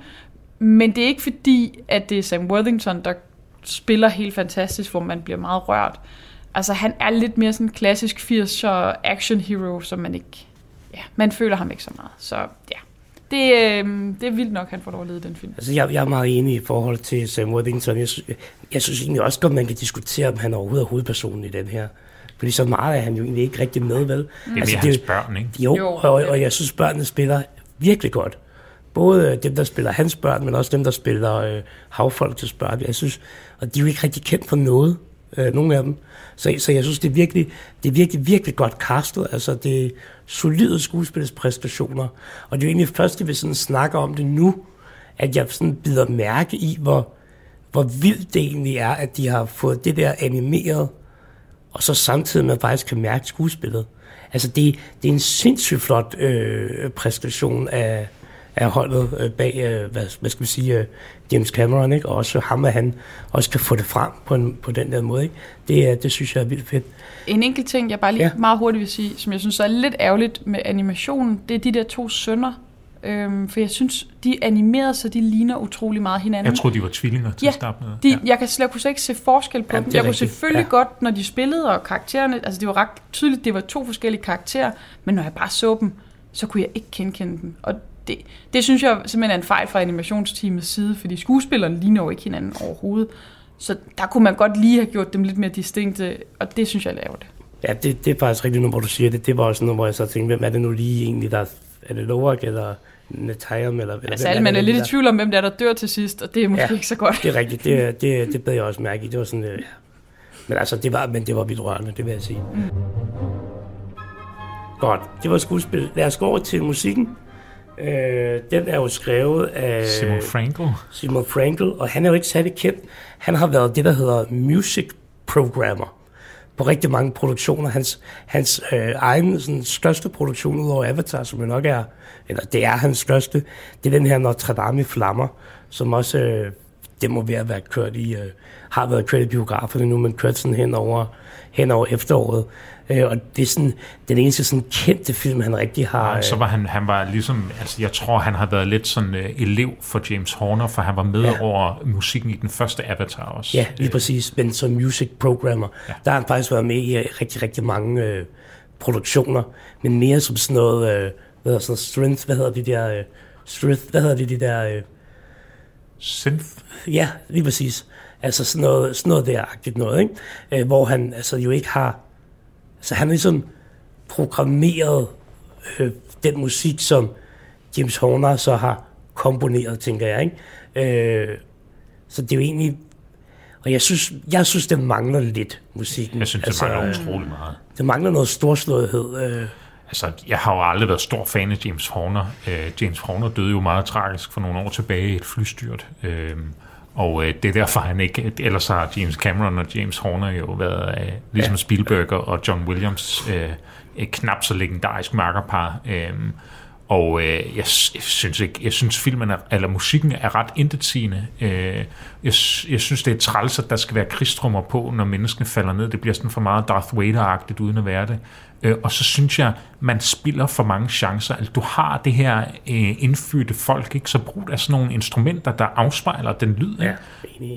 F: Men det er ikke fordi, at det er Sam Worthington, der spiller helt fantastisk, hvor man bliver meget rørt. Altså, han er lidt mere sådan en klassisk 80'er action hero, som man ikke... Ja, man føler ham ikke så meget. Så ja, det, øh, det er vildt nok, han får lov at lede den film.
E: Altså, jeg, jeg er meget enig i forhold til Sam Worthington. Jeg, jeg synes egentlig også godt, man kan diskutere, om han overhovedet er hovedpersonen i den her. Fordi så meget er han jo egentlig ikke rigtig med, vel?
D: Det er altså, mere hans børn, ikke?
E: Jo,
F: Jo,
E: jo og, og jeg synes, børnene spiller virkelig godt. Både dem, der spiller hans børn, men også dem, der spiller øh, havfolk til børn. Jeg synes, og de er jo ikke rigtig kendt for noget, øh, nogle af dem. Så, så jeg synes, det er virkelig, det er virkelig, virkelig godt castet. Altså, det er solide skuespilspræstationer. Og det er jo egentlig først, at vi sådan snakker om det nu, at jeg sådan bider mærke i, hvor, hvor vildt det egentlig er, at de har fået det der animeret, og så samtidig med faktisk kan mærke skuespillet. Altså, det, det er en sindssygt flot øh, præstation af, af holdet øh, bag, øh, hvad, hvad skal vi sige, øh, James Cameron, ikke? og også ham, at han også kan få det frem på, en, på den der måde. Ikke? Det, er- det synes jeg er vildt fedt.
F: En enkelt ting, jeg bare lige
E: Ja.
F: ja. meget hurtigt vil sige, som jeg synes er lidt ærgerligt med animationen, det er de der to sønner. Øhm, for jeg synes, de er animerede, så de ligner utrolig meget hinanden.
D: Jeg troede, de var tvillinger til
F: Ja,
D: at starte med.
F: De, jeg, kan, jeg kunne slet ikke se forskel på
E: Ja,
F: ja, dem. Jeg kunne
E: rigtigt.
F: selvfølgelig
E: Ja.
F: ja. godt, når de spillede, og karaktererne, altså det var ret tydeligt, det var to forskellige karakterer, men når jeg bare så dem, så kunne jeg ikke genkende dem. Og det, det synes jeg simpelthen er en fejl fra animationsteamets side, fordi skuespillerne ligner jo ikke hinanden overhovedet. Så der kunne man godt lige have gjort dem lidt mere distinkte, og det synes jeg er lavt.
E: Ja, det, det er faktisk rigtigt nu, hvor du siger det. Det var også noget, hvor jeg så tænkte, hvem er det nu lige egentlig, der er det Lorak eller Netayam? Eller, eller
F: Altså
E: hvem
F: man er
E: det
F: lidt
E: der?
F: i tvivl om, hvem der er, der dør til sidst, og det er måske
E: Ja.
F: ikke så godt.
E: Det er rigtigt, det, det, det bed jeg også mærke i. Det var sådan, øh, ja. Men altså, det var, men det var vildt rørende, det vil jeg sige. Mm. Godt, det var skuespil. Lad os gå over til musikken. Øh, den er jo skrevet af
D: Simon Frankel.
E: Simon Frankel, og han er jo ikke særlig kendt. Han har været det, der hedder music programmer på rigtig mange produktioner. Hans, hans øh, egen sådan, største produktion ud over Avatar, som jo nok er, eller det er hans største, det er den her Notre Dame i flammer, som også, øh, det må være været kørt i, øh, har været kørt i biograferne nu, men kørt sådan hen over, hen over efteråret. Øh, og det er sådan den eneste sådan kendte film, han rigtig har...
D: Ja, så
E: øh,
D: var han, han var ligesom, altså jeg tror, han har været lidt sådan uh, elev for James Horner, for han var med
E: Ja.
D: over musikken i den første Avatar også.
E: Ja, lige præcis, men som music programmer. Ja. Der har han faktisk været med i øh, rigtig, rigtig mange øh, produktioner, men mere som sådan noget, øh, hvad hedder sådan strength, hvad hedder de der, øh, strength, hvad hedder de, de der, øh,
D: Synth.
E: ja, lige præcis. Altså sådan noget, sådan noget der-agtigt noget, ikke? Øh, hvor han altså jo ikke har, altså han har ligesom programmeret øh, den musik, som James Horner så har komponeret, tænker jeg, ikke? Øh, så det er jo egentlig, og jeg synes, jeg synes, det mangler lidt musikken.
D: Jeg synes, det
E: altså,
D: mangler
E: øh,
D: utrolig meget.
E: Det mangler noget storslåethed. Øh,
D: Altså, jeg har jo aldrig været stor fan af James Horner. Øh, James Horner døde jo meget tragisk for nogle år tilbage i et flystyrt. Øh, og øh, det er derfor, han ikke... Ellers har James Cameron og James Horner jo været, øh, ligesom ja. Spielberg og John Williams, øh, et knap så legendarisk makkerpar. Øh, og øh, jeg, synes ikke, jeg synes filmen er, eller musikken er ret intetsigende. Øh, jeg, jeg synes det er træls, at der skal være krigstrummer på, når menneskene falder ned. Det bliver sådan for meget Darth Vader-agtigt uden at være det. Øh, og så synes jeg, man spiller for mange chancer. Altså, du har det her øh, indfødte folk, ikke? så brug af sådan nogle instrumenter, der afspejler den lyd.
E: Ja.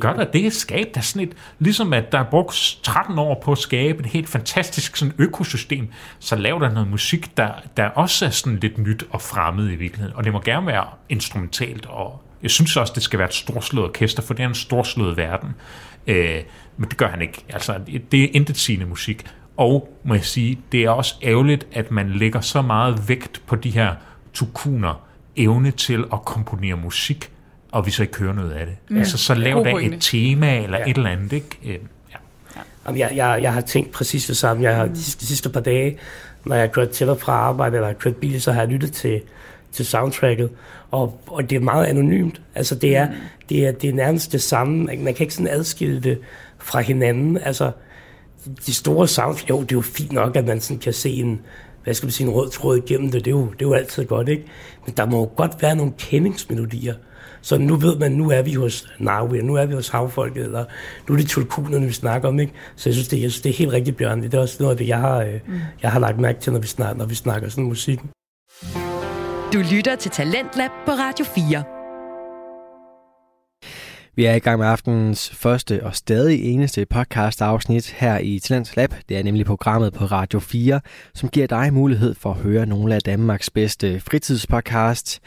D: Gør der det? Skab der sådan et, ligesom at der er brugt 13 år på at skabe et helt fantastisk sådan økosystem, så lav der noget musik, der, der også er sådan lidt nyt og fremmed i virkeligheden. Og det må gerne være instrumentalt, og jeg synes også, det skal være et storslået orkester, for det er en storslået verden. Øh, men det gør han ikke. Altså, det er intetsigende musik. Og må jeg sige, det er også ærgerligt, at man lægger så meget vægt på de her tukuner evne til at komponere musik, og vi så ikke hører noget af det. Mm. Altså, så lav da et tema eller
E: Ja.
D: ja. et eller andet, ikke? Øh, Ja.
E: Jamen, jeg, jeg, jeg har tænkt præcis det samme. Jeg har de, sidste- de sidste par dage, når jeg har kørt til og fra arbejde, eller har kørt bil, så har jeg lyttet til, til soundtracket. Og, og det er meget anonymt. Altså, det er, det er, det er nærmest det samme. Man man kan ikke sådan adskille det fra hinanden. Altså, de store sounds, jo, det er jo fint nok, at man sådan kan se en, hvad skal man sige, en rød tråd igennem det. Det er jo, det er jo altid godt, ikke? Men der må jo godt være nogle kendingsmelodier. Så nu ved man, nu er vi hos Narvi, nu er vi hos havfolket, eller nu er det tulkunerne, vi snakker om, ikke? Så jeg synes, det, jeg synes, det er helt rigtig, Bjørn. Det er også noget af det, jeg har, øh, jeg har lagt mærke til, når vi snakker, når vi snakker sådan musik.
B: Du lytter til Talentlab på Radio 4.
C: Vi er i gang med aftenens første og stadig eneste podcast afsnit her i Talents Lab. Det er nemlig programmet på Radio 4, som giver dig mulighed for at høre nogle af Danmarks bedste fritidspodcasts.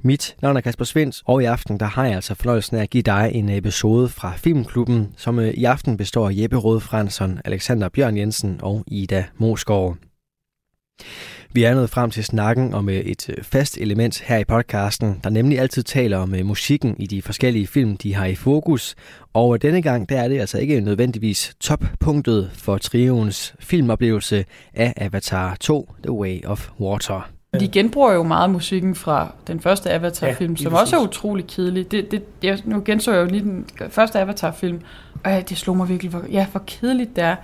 C: Mit navn er Kasper Svens, og i aften der har jeg altså fornøjelsen af at give dig en episode fra Filmklubben, som øh, i aften består af Jeppe Rode Fransson, Alexander Bjørn Jensen og Ida Mosgaard. Vi er nået frem til snakken om øh, et øh, fast element her i podcasten, der nemlig altid taler om øh, musikken i de forskellige film, de har i fokus. Og denne gang der er det altså ikke nødvendigvis toppunktet for trioens filmoplevelse af Avatar 2, The Way of Water.
F: De genbruger jo meget musikken fra den første Avatar-film,
E: Ja,
F: som også er utrolig kedelig. Det, det, jeg, nu genså jeg jo lige den første Avatar-film, og ja, det slog mig virkelig, hvor, ja, hvor kedeligt det er.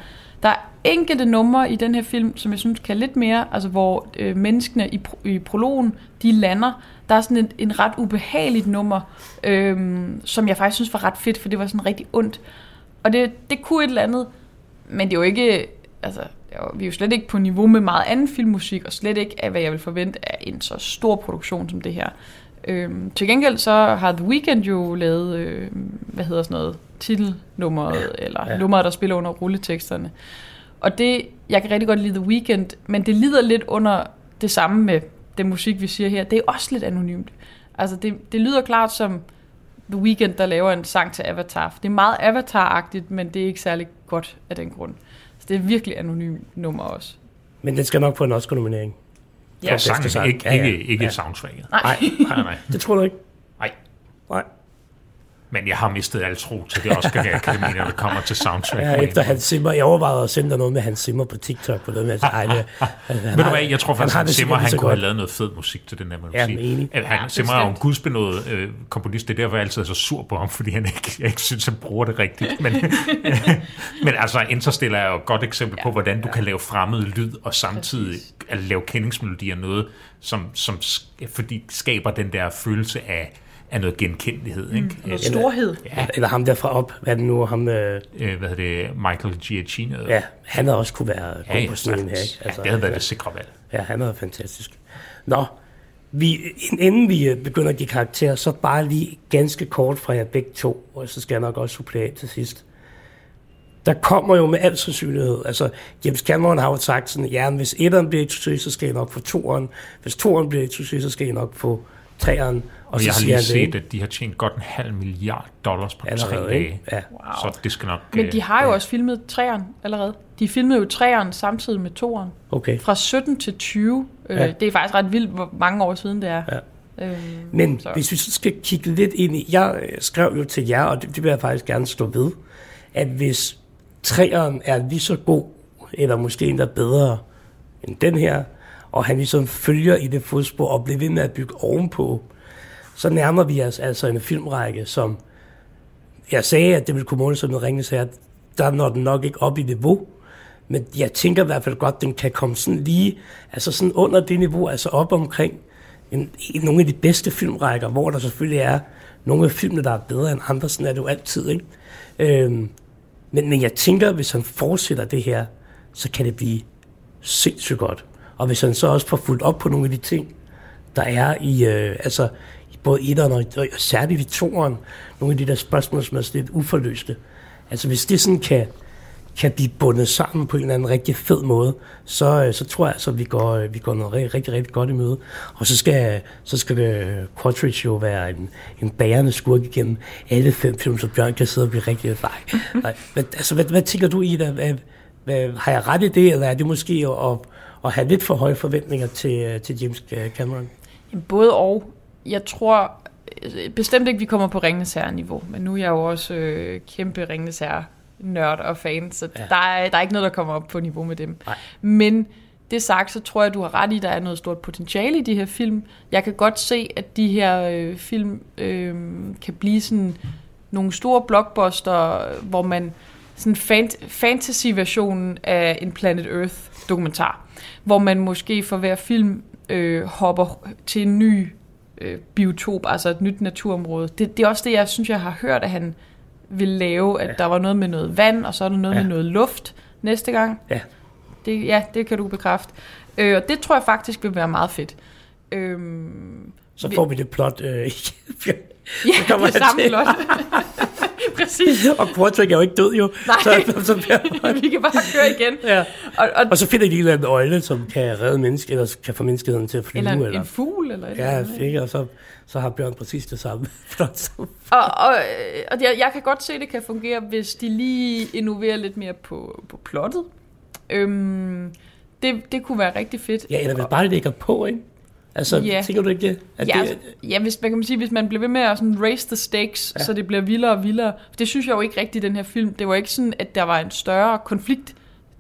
F: Der er enkelte numre i den her film, som jeg synes kan lidt mere, altså hvor øh, menneskene i, pro- i prologen, de lander. Der er sådan en, en ret ubehageligt nummer, øh, som jeg faktisk synes var ret fedt, for det var sådan rigtig ondt. Og det, det kunne et eller andet, men det er jo ikke, altså, det jo- vi er jo slet ikke på niveau med meget anden filmmusik, og slet ikke af, hvad jeg vil forvente af en så stor produktion som det her. Øhm, til gengæld så har The Weeknd jo lavet, øh, hvad hedder sådan noget, titelnummeret, ja. eller
E: Ja.
F: nummeret, der spiller under rulleteksterne. Og det, jeg kan rigtig godt lide The Weeknd, men det lider lidt under det samme med den musik, vi siger her. Det er også lidt anonymt. Altså, det, det lyder klart som The Weeknd, der laver en sang til Avatar. Det er meget Avatar-agtigt, men det er ikke særlig godt af den grund. Så det er virkelig anonymt nummer også.
E: Men den skal nok få en Oscar-nominering.
D: Ja, sangen,
E: sang.
D: ikke,
E: Ja, ja.
D: ikke, ikke
E: Ja.
D: soundtracket.
E: Nej,
D: Nej, nej. <laughs>
E: det tror du ikke.
D: Men jeg har mistet al tro til det Oscar Akademi, når det kommer til soundtrack.
E: Ja, efter Hans Zimmer. Jeg overvejede at sende dig noget med Hans Zimmer på TikTok. På det, men jeg tænkte, ej, det, han,
D: Ved du hvad, jeg tror faktisk, Simmer
E: sikkert lige
D: han kunne have
E: godt.
D: lavet noget fed musik til den der, man
E: Ja.
D: At Han,
F: Ja,
D: Simmer er jo en gudsbenået øh, komponist, det er derfor, jeg altid er så sur på ham, <laughs> fordi han ikke, jeg ikke synes, han bruger det rigtigt. Men, <laughs> men altså, Interstellar er jo et godt eksempel på, hvordan du kan lave fremmed lyd, og samtidig at lave kendingsmelodier noget, som, som sk- fordi skaber den der følelse af af noget genkendelighed. Ikke?
F: Noget
D: Øh,
F: storhed.
E: Ja. Eller ham der fra op, hvad er det nu, ham, øh,
D: øh, hvad hedder det, Michael Giacchino.
E: ja, han havde også kunne være god
D: ja, ja,
E: på sådan en her, ikke?
D: ja, det havde været det sikre valg.
E: Ja, han er fantastisk. Nå, vi, inden vi øh, begynder at give karakter, så bare lige ganske kort fra jer begge to, og så skal jeg nok også supplere til sidst. Der kommer jo med al sandsynlighed, altså James Cameron har jo sagt sådan, ja, hvis etteren bliver et succes, så skal I nok få toeren. Hvis toeren bliver et succes, så skal I nok få treeren. Og,
D: Og
E: så
D: jeg har lige
E: han det,
D: set,
E: ikke?
D: at de har tjent godt en halv milliard dollars på tre
E: Allerede,
D: dage.
E: ikke? Ja.
D: Så det skal nok...
F: Men
D: øh,
F: de har jo også filmet træeren allerede. De filmede jo træeren samtidig med toeren.
E: Okay.
F: Fra 17 til 20. Øh,
E: Ja.
F: Det er faktisk ret vildt, hvor mange år siden det er.
E: Ja.
F: Øhm,
E: Men
F: så.
E: så. hvis vi så skal kigge lidt ind i... Jeg øh, skrev jo til jer, og det, det vil jeg faktisk gerne stå ved, at hvis træeren er lige så god, eller måske endda bedre end den her, og han ligesom følger i det fodspor og bliver ved med at bygge ovenpå, så nærmer vi os altså en filmrække, som jeg sagde, at det ville kunne måles som noget ringes her. Der når den nok ikke op i niveau, men jeg tænker i hvert fald godt, at den kan komme sådan lige, altså sådan under det niveau, altså op omkring en, en, nogle af de bedste filmrækker, hvor der selvfølgelig er nogle af filmene, der er bedre end andre, sådan er det jo altid, ikke? Øhm, men, men jeg tænker, hvis han fortsætter det her, så kan det blive sindssygt godt. Og hvis han så også får fuldt op på nogle af de ting, der er i, øh, altså, i både etteren og, og særligt i toeren, nogle af de der spørgsmål, som er sådan lidt uforløste. Altså hvis det sådan kan, kan blive bundet sammen på en eller anden rigtig fed måde, så, øh, så tror jeg, altså, at vi går, øh, vi går noget rigtig, rigtig, rigtig godt i møde. Og så skal, så skal det, øh, Quattridge jo være en, en bærende skurk igennem alle fem film, så Bjørn kan sidde og blive rigtig nej. <laughs> nej. Men, altså, hvad, hvad tænker du, Ida? Hvad, hvad, har jeg ret i det, eller er det måske at, at, have lidt for høje forventninger til, øh, til James Cameron?
F: Jamen, Både og. Jeg tror øh, bestemt ikke, vi kommer på Ringnes Herre-niveau, men nu er jeg jo også øh, kæmpe Ringnes Herre nørd og fan, så. Ja. der, er, der er ikke noget, der kommer op på niveau med dem.
E: Nej.
F: Men det sagt, så tror jeg, du har ret i, at der er noget stort potentiale i de her film. Jeg kan godt se, at de her øh, film øh, kan blive sådan nogle store blockbuster, hvor man sådan fant- fantasy-versionen af en Planet Earth-dokumentar, hvor man måske for hver film øh, hopper til en ny øh, biotop, altså et nyt naturområde. Det, det er også det, jeg synes, jeg har hørt, at han vil lave, at ja. der var noget med noget vand, og så er der noget ja. Med noget luft næste gang.
E: Ja.
F: Det, ja, det kan du bekræfte. Øh, og det tror jeg faktisk vil være meget fedt. Øhm,
E: Så får vi det plot øh.
F: Ja,
E: Så kommer
F: det er samme plot. <laughs> Præcis.
E: og Quatrick er jo ikke død jo.
F: Nej.
E: Så, så, bliver, <laughs>
F: Vi kan bare køre igen.
E: ja.
F: Og, og,
E: Og så finder de en eller anden øjle, som kan redde mennesker, eller kan få menneskeheden til at flyve.
F: eller en,
E: eller,
F: en fugl, eller eller
E: ja,
F: andet. ikke?
E: og så, så har Bjørn præcis det samme. <laughs>
F: Og, og, og jeg, jeg kan godt se, at det kan fungere, hvis de lige innoverer lidt mere på, på plottet. Øhm, det, det kunne være rigtig fedt.
E: ja, eller hvis bare det ligger på, ikke? Altså,
F: Ja.
E: tænker du ikke det? At
F: Ja,
E: det
F: altså, ja hvis, hvad kan man sige, hvis man bliver ved med at sådan raise the stakes, ja. Så det bliver vildere og vildere. Det synes jeg jo ikke rigtigt i den her film. Det var ikke sådan, at der var en større konflikt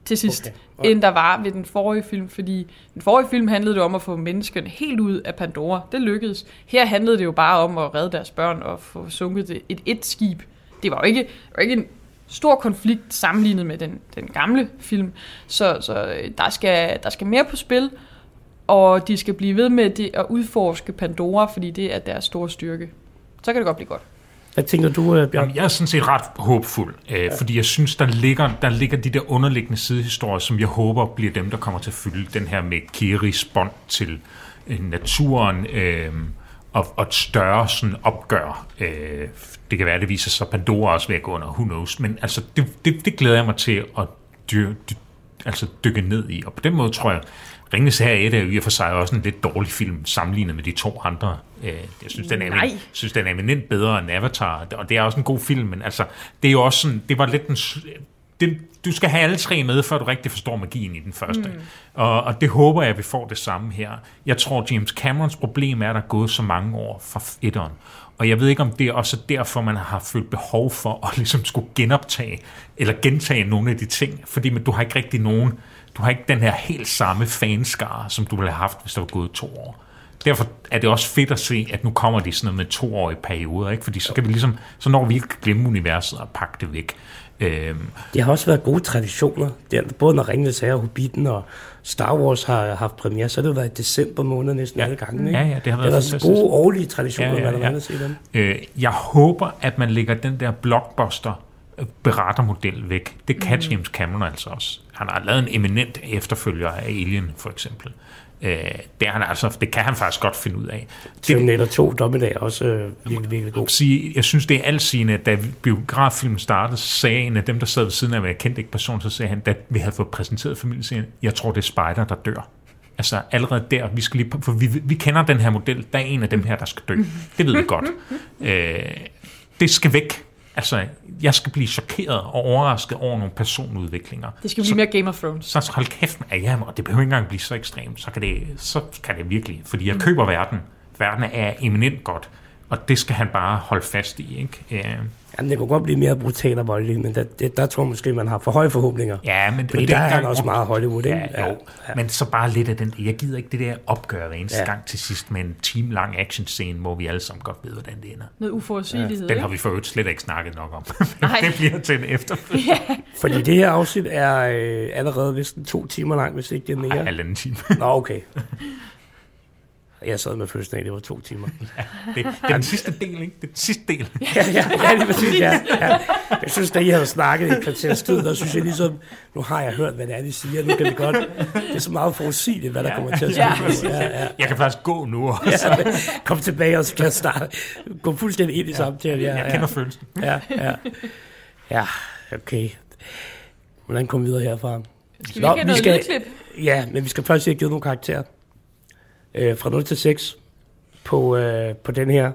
F: til sidst, okay.
E: Okay.
F: end der var ved den forrige film. Fordi den forrige film handlede det om at få menneskene helt ud af Pandora. Det lykkedes. Her handlede det jo bare om at redde deres børn og få sunket et et skib. Det var jo ikke, det var ikke en stor konflikt sammenlignet med den, den gamle film. Så, så øh, der, skal, der skal mere på spil, og de skal blive ved med det at udforske Pandora, fordi det er deres store styrke. Så kan det godt blive godt.
E: Hvad tænker du, øh, Bjørn?
D: Jamen, jeg er sådan set ret håbfuld, øh, ja. fordi jeg synes, der ligger, der ligger de der underliggende sidehistorier, som jeg håber bliver dem, der kommer til at fylde den her med Kiris bånd til øh, naturen øh, og, og et større sådan, opgør. Øh, det kan være, det viser sig Pandora også ved at gå under, who knows. Men altså, det, det, det glæder jeg mig til at dy, dy, altså, dykke ned i. Og på den måde tror jeg, Ringens Herre 1 er jo i og for sig også en lidt dårlig film, sammenlignet med de to andre. Øh, Jeg synes, den er,
F: Nej.
D: jeg synes, den er eminent bedre end Avatar, og det er også en god film, men altså, det er jo også sådan, det var lidt en, det, du skal have alle tre med, før du rigtig forstår magien i den første. Mm. Og, og det håber jeg, at vi får det samme her. Jeg tror, James Camerons problem er, at der er gået så mange år fra etteren. Og jeg ved ikke, om det er også derfor, man har følt behov for at <laughs> ligesom skulle genoptage, eller gentage nogle af de ting, fordi men du har ikke rigtig nogen, du har ikke den her helt samme fanskare, som du ville have haft, hvis der var gået to år. Derfor er det også fedt at se, at nu kommer de sådan noget med toårige perioder, ikke? fordi så kan vi ligesom, så når vi ikke glemme universet og pakke det væk. Øhm,
E: Det har også været gode traditioner. Det er, både når Ringenes Herre, Hobbiten og Star Wars har haft premiere, så har det jo været i december måned næsten
D: Ja.
E: alle gange. Ikke?
D: Ja, ja, det har været
E: det har
D: fantastisk.
E: gode årlige traditioner,
D: Ja,
E: ja,
D: ja,
E: ja,
D: ja.
E: ja. at se dem.
D: Øh, jeg håber, at man lægger den der blockbuster øh, berettermodel væk. Det kan mm. James Cameron altså også. Han har lavet en eminent efterfølger af Alien, for eksempel. Øh, det, han altså, det kan han faktisk godt finde ud af. Det,
E: Terminator 2, Dommedag er også øh, virkelig, virkelig god.
D: sige, jeg synes, det er altsigende, at da biograffilmen startede, sagde en af dem, der sad ved siden af mig, jeg kendte ikke personen, så sagde han, da vi havde fået præsenteret familieserien, jeg tror, det er Spider, der dør. Altså allerede der, vi skal lige, for vi, vi kender den her model, der er en af dem her, der skal dø. Det ved vi godt. Øh, det skal væk. Altså, jeg skal blive chokeret og overrasket over nogle personudviklinger.
F: Det skal
D: Så-
F: blive mere Game of Thrones.
D: så hold kæft med, ja, og det behøver ikke engang blive så ekstremt, så kan det, så kan det virkelig, fordi jeg køber verden. Verden er eminent godt, og det skal han bare holde fast i, ikke? Øh,
E: Jamen, det kunne godt blive mere brutal og voldelig, men der, det, der tror jeg måske, man har for høje forhåbninger.
D: Ja, men
E: Fordi
D: det
E: der
D: er
E: han også meget Hollywood, ikke?
D: Ja, jo. Ja. Men så bare lidt af den, jeg gider ikke det der opgør eneste ja.
E: Ja.
D: gang til sidst med en time lang actionscene, hvor vi alle sammen godt ved, hvordan det ender.
F: Noget uforudsigelighed,
D: Den har vi for øvrigt slet ikke snakket nok om. <laughs> Det bliver til en efterfølgende.
E: Fordi det her afsnit er øh, allerede vist to timer lang, hvis ikke det er mere.
D: Ja. Halvanden time.
E: Nå, okay. <laughs> Jeg sad med at det var to timer. <laughs>
D: Det, det er den sidste del, ikke? Det er den sidste del. <laughs>
E: Ja, ja, ja, lige præcis, ja, ja. Jeg synes, da I havde snakket i et kvarters tid, der synes jeg ligesom, nu har jeg hørt, hvad det er, de siger, nu kan vi godt, det er så meget forudsigeligt, hvad der kommer til at ske.
F: Ja.
E: Ja, ja.
D: Jeg kan faktisk gå nu også.
E: Ja, kom tilbage, og så kan jeg starte, gå fuldstændig ind i samtalen. Ja,
D: Jeg
E: ja.
D: kender følelsen.
E: Ja, ja. Ja, okay. Hvordan kommer vi videre herfra?
F: Skal vi ikke have noget lydklip?
E: Ja, men vi skal først have givet nogle karakterer. Øh, fra 0 til 6 på, øh, på den her.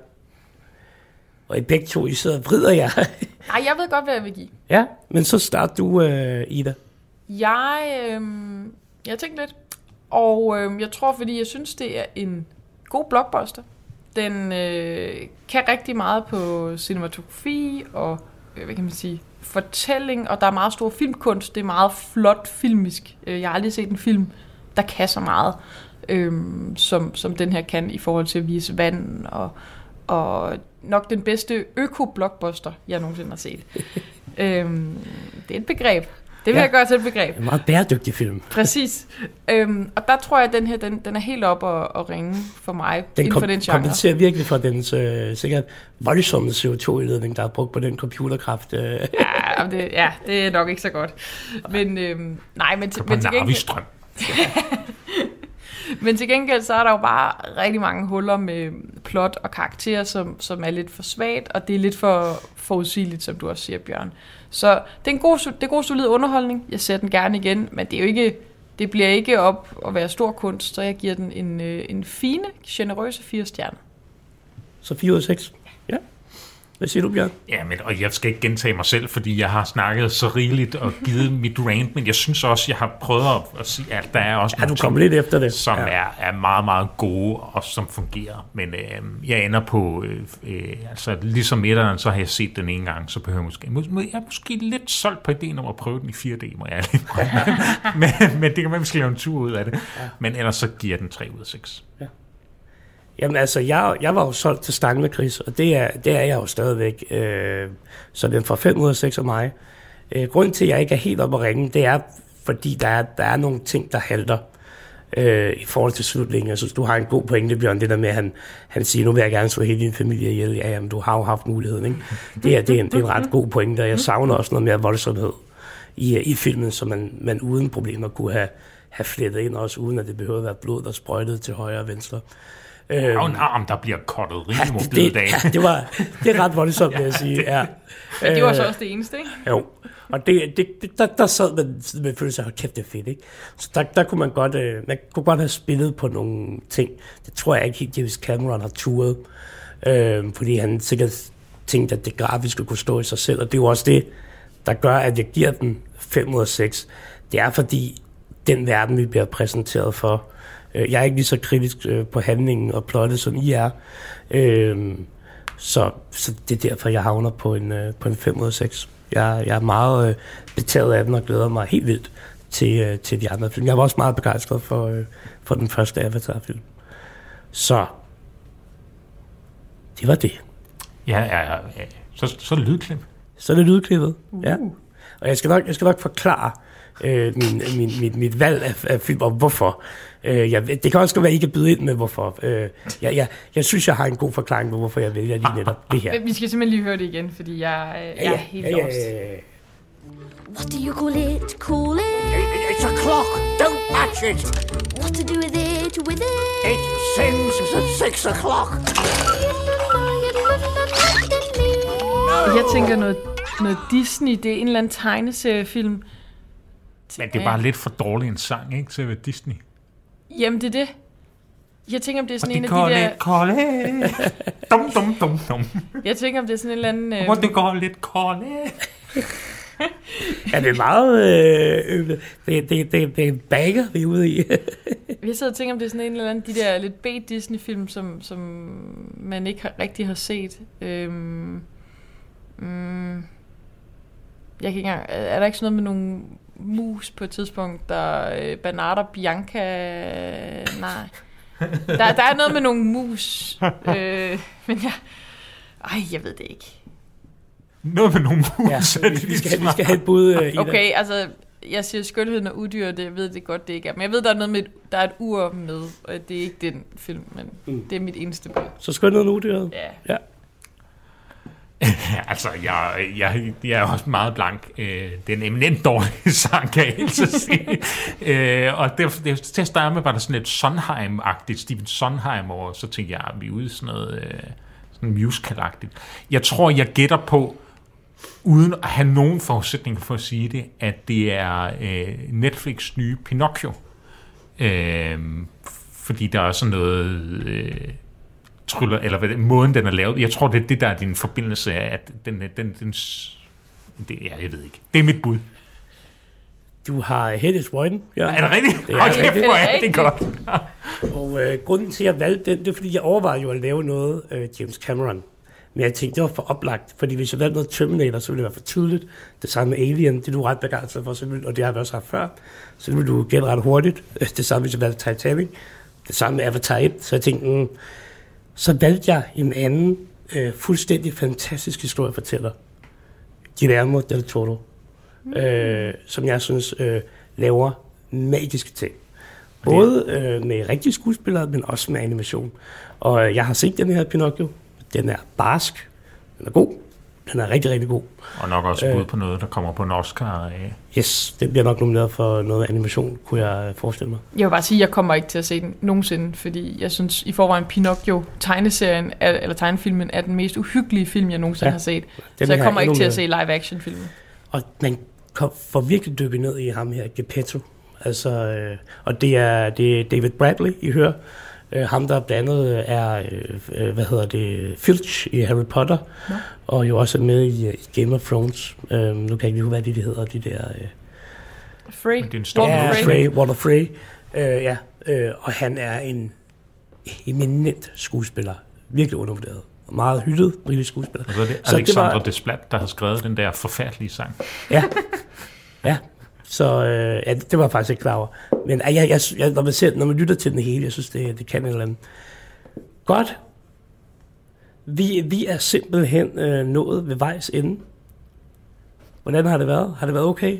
E: Og I begge to, I sidder og vrider jer. <laughs>
F: Nej, jeg ved godt, hvad jeg vil give.
E: ja, men så start du, øh, Ida.
F: Jeg, øhm, jeg tænkte lidt, og øhm, jeg tror, fordi jeg synes, det er en god blockbuster. Den øh, kan rigtig meget på cinematografi og, øh, hvad kan man sige, fortælling, og der er meget stor filmkunst. Det er meget flot filmisk. Øh, Jeg har aldrig set en film, der kan så meget, øhm, som, som den her kan i forhold til at vise vand og, og nok den bedste øko-blockbuster, jeg nogensinde har set. <laughs> øhm, det er et begreb. Det vil
E: Ja.
F: jeg gøre til et begreb.
E: En meget bæredygtig film. <laughs>
F: Præcis. Øhm, og der tror jeg, at den her, den, den er helt op at, at ringe for mig,
E: Den
F: inden for den genre.
E: kompenserer virkelig for den øh, sikkert voldsomme CO2-udledning, der er brugt på den computerkraft. Øh.
F: Ja, det, ja, det er nok ikke så godt. <laughs> Men, øhm, nej, men, til, men, til gengæld men til gengæld, så er der jo bare rigtig mange huller med plot og karakterer, som, som er lidt for svagt, og det er lidt for forudsigeligt, som du også siger, Bjørn. Så det er en god, det er god solid underholdning. Jeg ser den gerne igen, men det er jo ikke, det bliver ikke op at være stor kunst, så jeg giver den en, øh, en fine, generøse fire stjerner.
E: Så 4 ud af 6. Ja. Hvad siger du, Bjørn?
D: Ja, men, og jeg skal ikke gentage mig selv, fordi jeg har snakket så rigeligt og givet mit rant, men jeg synes også, jeg har prøvet at, at sige, at der er også
E: Ja,
D: nogle
E: du kom lidt efter det.
D: som
E: ja.
D: er, er meget, meget gode og som fungerer. Men øh, jeg ender på, øh, øh, altså ligesom etteren, så har jeg set den en gang, så behøver jeg måske, må, må, jeg er måske lidt solgt på ideen om at prøve den i 4D, må jeg ærligt indrømme. <laughs> men, men det kan man, skal lave en tur ud af det. Ja. Men ellers så giver den 3 ud af 6.
E: Jamen altså, jeg, jeg var jo solgt til stangen med Chris, og det er, det er jeg jo stadigvæk. Øh, så den fra 5 ud af 6 af mig. Øh, grunden til, at jeg ikke er helt oppe at ringe, det er, fordi der er, der er nogle ting, der halter øh, i forhold til slutningen. Jeg synes, du har en god pointe, Bjørn, det der med, at han, han siger, nu vil jeg gerne slå hele din familie ihjel. Ja, jamen, du har jo haft muligheden, ikke? Det er, det er, en, det er en ret god pointe, og jeg savner også noget mere voldsomhed i, i filmen, så man, man uden problemer kunne have, have flettet ind, også uden at det behøvede at være blod, der sprøjtede til højre og venstre.
D: Der er jo en arm, der bliver kottet rigtig
E: Ja,
D: mod
E: det,
D: dag.
E: ja, det, var, det er ret voldsomt, vil jeg <laughs> sige. Ja.
F: Men det var så
E: Øh,
F: også det eneste, ikke?
E: Jo, og det, det, det, der, der sad man med følelse af, kæft, det er fedt, ikke? Så der, der kunne man godt, øh, man kunne godt have spillet på nogle ting. Det tror jeg ikke helt, James Cameron har turet, øh, fordi han sikkert tænkte, at det grafiske kunne stå i sig selv, og det er jo også det, der gør, at jeg giver den 5 ud af 6. Det er fordi, den verden, vi bliver præsenteret for, øh, jeg er ikke lige så kritisk øh, på handlingen og plottet, som I er, øh, så, så det er derfor, jeg havner på en, øh, på en 5 ud af 6. Jeg, jeg er meget øh, betaget af den og glæder mig helt vildt til, øh, til de andre film. Jeg var også meget begejstret for, øh, for den første Avatar-film. Så det var det.
D: Ja, ja, ja. Så, så lydklip.
E: Så er det lydklippet. Ja. Og jeg skal nok, jeg skal nok forklare øh, min, min, min, mit valg af, af film, og hvorfor. Øh, jeg, det kan også godt være, at I kan byde ind med, hvorfor. Øh, jeg, jeg, jeg synes, jeg har en god forklaring på, hvorfor jeg vælger lige netop det her.
F: Vi skal simpelthen lige høre det igen, fordi jeg, jeg er helt
E: ja,
F: lost.
E: ja, ja.
G: What do you call it? Call it?
H: It's a clock. Don't touch it.
G: What to do with it? With it?
H: It sings at six o'clock.
F: Jeg tænker noget, noget Disney, det er en eller anden tegneseriefilm.
D: Men det er bare lidt for dårlig en sang, ikke? Til at være Disney.
F: Jamen, det er det. Jeg tænker, om det er sådan en af de der...
D: koldt. Dum, dum, dum, dum.
F: Jeg tænker, om det er sådan en eller anden... Øh,
D: Hvor det går lidt koldt.
E: Ja, <laughs> det er meget... Øh, øh, det, det, det, det er en bagger, vi er ude i. <laughs>
F: Jeg sidder og tænker, om det er sådan en eller anden de der lidt B-Disney-film, som, som man ikke har, rigtig har set. Øhm, mm, jeg kan ikke engang, er er der ikke sådan noget med nogle mus på et tidspunkt, der øh, Bernardo Bianca... Nej. Der, der er noget med nogle mus, øh, men jeg... Ej, jeg ved det ikke.
D: Noget med nogle mus.
E: Ja, vi,
D: det
E: vi, skal, vi skal have et bud, øh, Ida.
F: Okay, altså, jeg siger skønheden og udyr, det jeg ved det godt, det ikke er. Men jeg ved, der er noget med, et- der er et ur med, og det er ikke den film, men mm. det er mit eneste bud.
E: Så skønnet nu, dyret.
F: Ja.
E: Ja. <laughs>
D: Altså, jeg, jeg, jeg er også meget blank. Øh, det er en eminent dårlig <laughs> sang, kan jeg helst sige. øh, og det, det, til at starte med var der sådan lidt Sondheim-agtigt, Steven Sondheim, over, så tænkte jeg, at vi er ude i sådan noget øh, sådan musical-agtigt. Jeg tror, jeg gætter på, uden at have nogen forudsætning for at sige det, at det er øh, Netflix nye Pinocchio. Øh, fordi der er sådan noget... Øh, tryller, eller hvad måden den er lavet. Jeg tror, det er det, der er din forbindelse af, at den, den, den, det, ja, jeg ved ikke. Det er mit bud.
E: Du har Hedy Swiden. Ja.
D: Er det rigtigt?
E: Det er
D: okay,
E: rigtigt.
D: hvor er det godt.
E: Og øh, grunden til, at jeg valgte den, det er, fordi jeg overvejede jo at lave noget øh, James Cameron. Men jeg tænkte, det var for oplagt, fordi hvis jeg valgte noget Terminator, så ville det være for tydeligt. Det samme med Alien, det er du ret begejstret for, så vil, og det har vi også haft før. Så det vil du gætte ret hurtigt. Det samme, hvis jeg valgte Titanic. Det samme med Avatar 1. Så jeg tænkte, mm, så valgte jeg en anden øh, fuldstændig fantastisk historiefortæller. Guillermo del Toro. Mm. Øh, som jeg synes øh, laver magiske ting. Både øh, med rigtige skuespillere, men også med animation. Og øh, jeg har set den her Pinocchio. Den er barsk. Den er god. Den er rigtig, rigtig god.
D: Og nok også
E: Øh.
D: bud på noget, der kommer på en Oscar af.
E: Yes, den bliver nok nomineret for noget animation, kunne jeg øh, forestille mig.
F: Jeg vil bare sige, at jeg kommer ikke til at se den nogensinde, fordi jeg synes i forvejen Pinocchio, tegneserien, er, eller tegnefilmen, er den mest uhyggelige film, jeg nogensinde
E: Ja,
F: har set.
E: Den
F: så jeg kommer
E: er
F: ikke til at se live-action-filmen.
E: Og man får virkelig dykket ned i ham her, Geppetto. Altså, øh, og det er, det er David Bradley, I hører. Øh, ham, der blandt andet er, øh, øh, hvad hedder det, Filch i Harry Potter.
F: Nå.
E: Og jo også med i, øh, i Game of Thrones. Øh, nu kan jeg ikke lige huske, hvad de, de hedder, de der... Øh,
F: Frey.
D: Det er en stor
E: ja,
F: Frey.
E: Frey, Walter Frey. Øh, ja, øh, og han er en eminent skuespiller. Virkelig undervurderet. Meget hyldet britisk skuespiller.
D: Og så er det
E: Så det
D: Alexandre
E: var-
D: Desplat, der har skrevet den der forfærdelige sang.
E: Ja, ja. Så øh, ja, det var jeg faktisk ikke klar over. Men øh, jeg, jeg, jeg, når, man ser, når man lytter til den hele, jeg synes, det, det kan en eller anden. Godt. Vi, vi er simpelthen øh, nået ved vejs ende. Hvordan har det været? Har det været okay?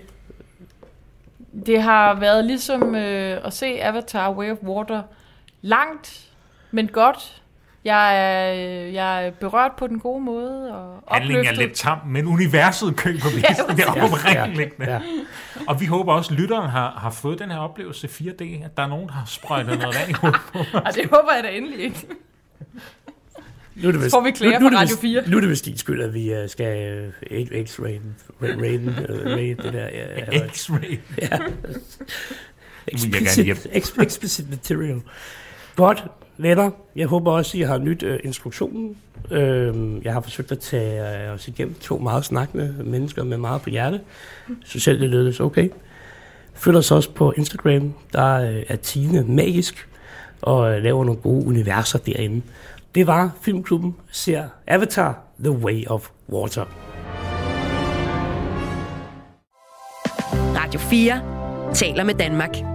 F: Det har været ligesom øh, at se Avatar Way of Water langt, men godt. Jeg er, øh, jeg er berørt på den gode måde og
D: Handlingen er lidt tam, men universet køber vist. det er oprindeligt.
E: Ja.
D: Og vi håber også, at lytteren har, har fået den her oplevelse 4D, at der er nogen, der har sprøjtet noget vand i hovedet på
F: Og det håber jeg da endelig ikke.
E: Nu er det vist,
F: Får vi
E: nu, nu, er det
F: Radio
E: vist-
F: 4?
E: Nu er det vist din skyld, at vi uh, skal uh, X-ray, rain, uh, rain, det der. Ja, ja,
D: X-ray.
E: Ja. Explicit, ex, explicit material. Godt, venner. Jeg håber også, I har nyt øh, instruktionen. Øh, jeg har forsøgt at tage øh, os igennem to meget snakkende mennesker med meget på hjerte. Socialt det lykkedes okay. Følg os også på Instagram. Der øh, er Tine magisk og øh, laver nogle gode universer derinde. Det var Filmklubben ser Avatar The Way of Water.
B: Radio 4 taler med Danmark.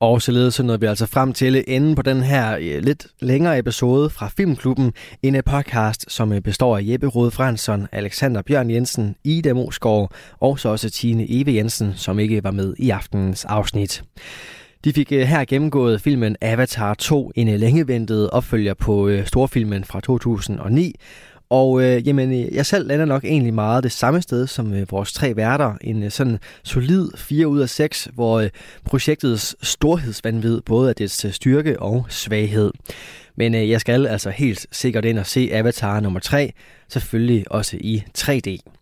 C: Og således så nåede vi altså frem til enden på den her øh, lidt længere episode fra Filmklubben. En øh, podcast, som øh, består af Jeppe Rode Fransson, Alexander Bjørn Jensen, Ida Mosgaard og så også Tine Eve Jensen, som ikke var med i aftenens afsnit. De fik her gennemgået filmen Avatar 2, en længeventet opfølger på storfilmen fra 2009, og øh, jamen, øh, jeg selv lander nok egentlig meget det samme sted som øh, vores tre værter. En øh, sådan solid 4 ud af 6, hvor øh, projektets storhedsvandvid både er dets øh, styrke og svaghed. Men øh, jeg skal altså helt sikkert ind og se Avatar nummer 3, selvfølgelig også i 3D.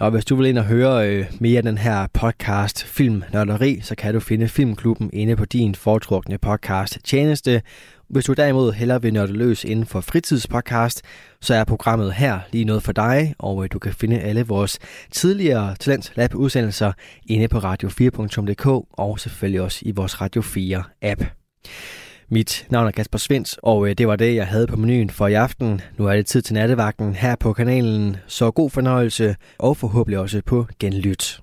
C: Nå, hvis du vil ind og høre øh, mere af den her podcast Film Nørderi, så kan du finde Filmklubben inde på din foretrukne podcast tjeneste. Hvis du derimod hellere vil nørde løs inden for fritidspodcast, så er programmet her lige noget for dig, og øh, du kan finde alle vores tidligere Talent Lab udsendelser inde på radio4.dk og selvfølgelig også i vores Radio 4 app. Mit navn er Kasper Svens, og øh, det var det, jeg havde på menuen for i aften. Nu er det tid til nattevagten her på kanalen, så god fornøjelse og forhåbentlig også på genlyt.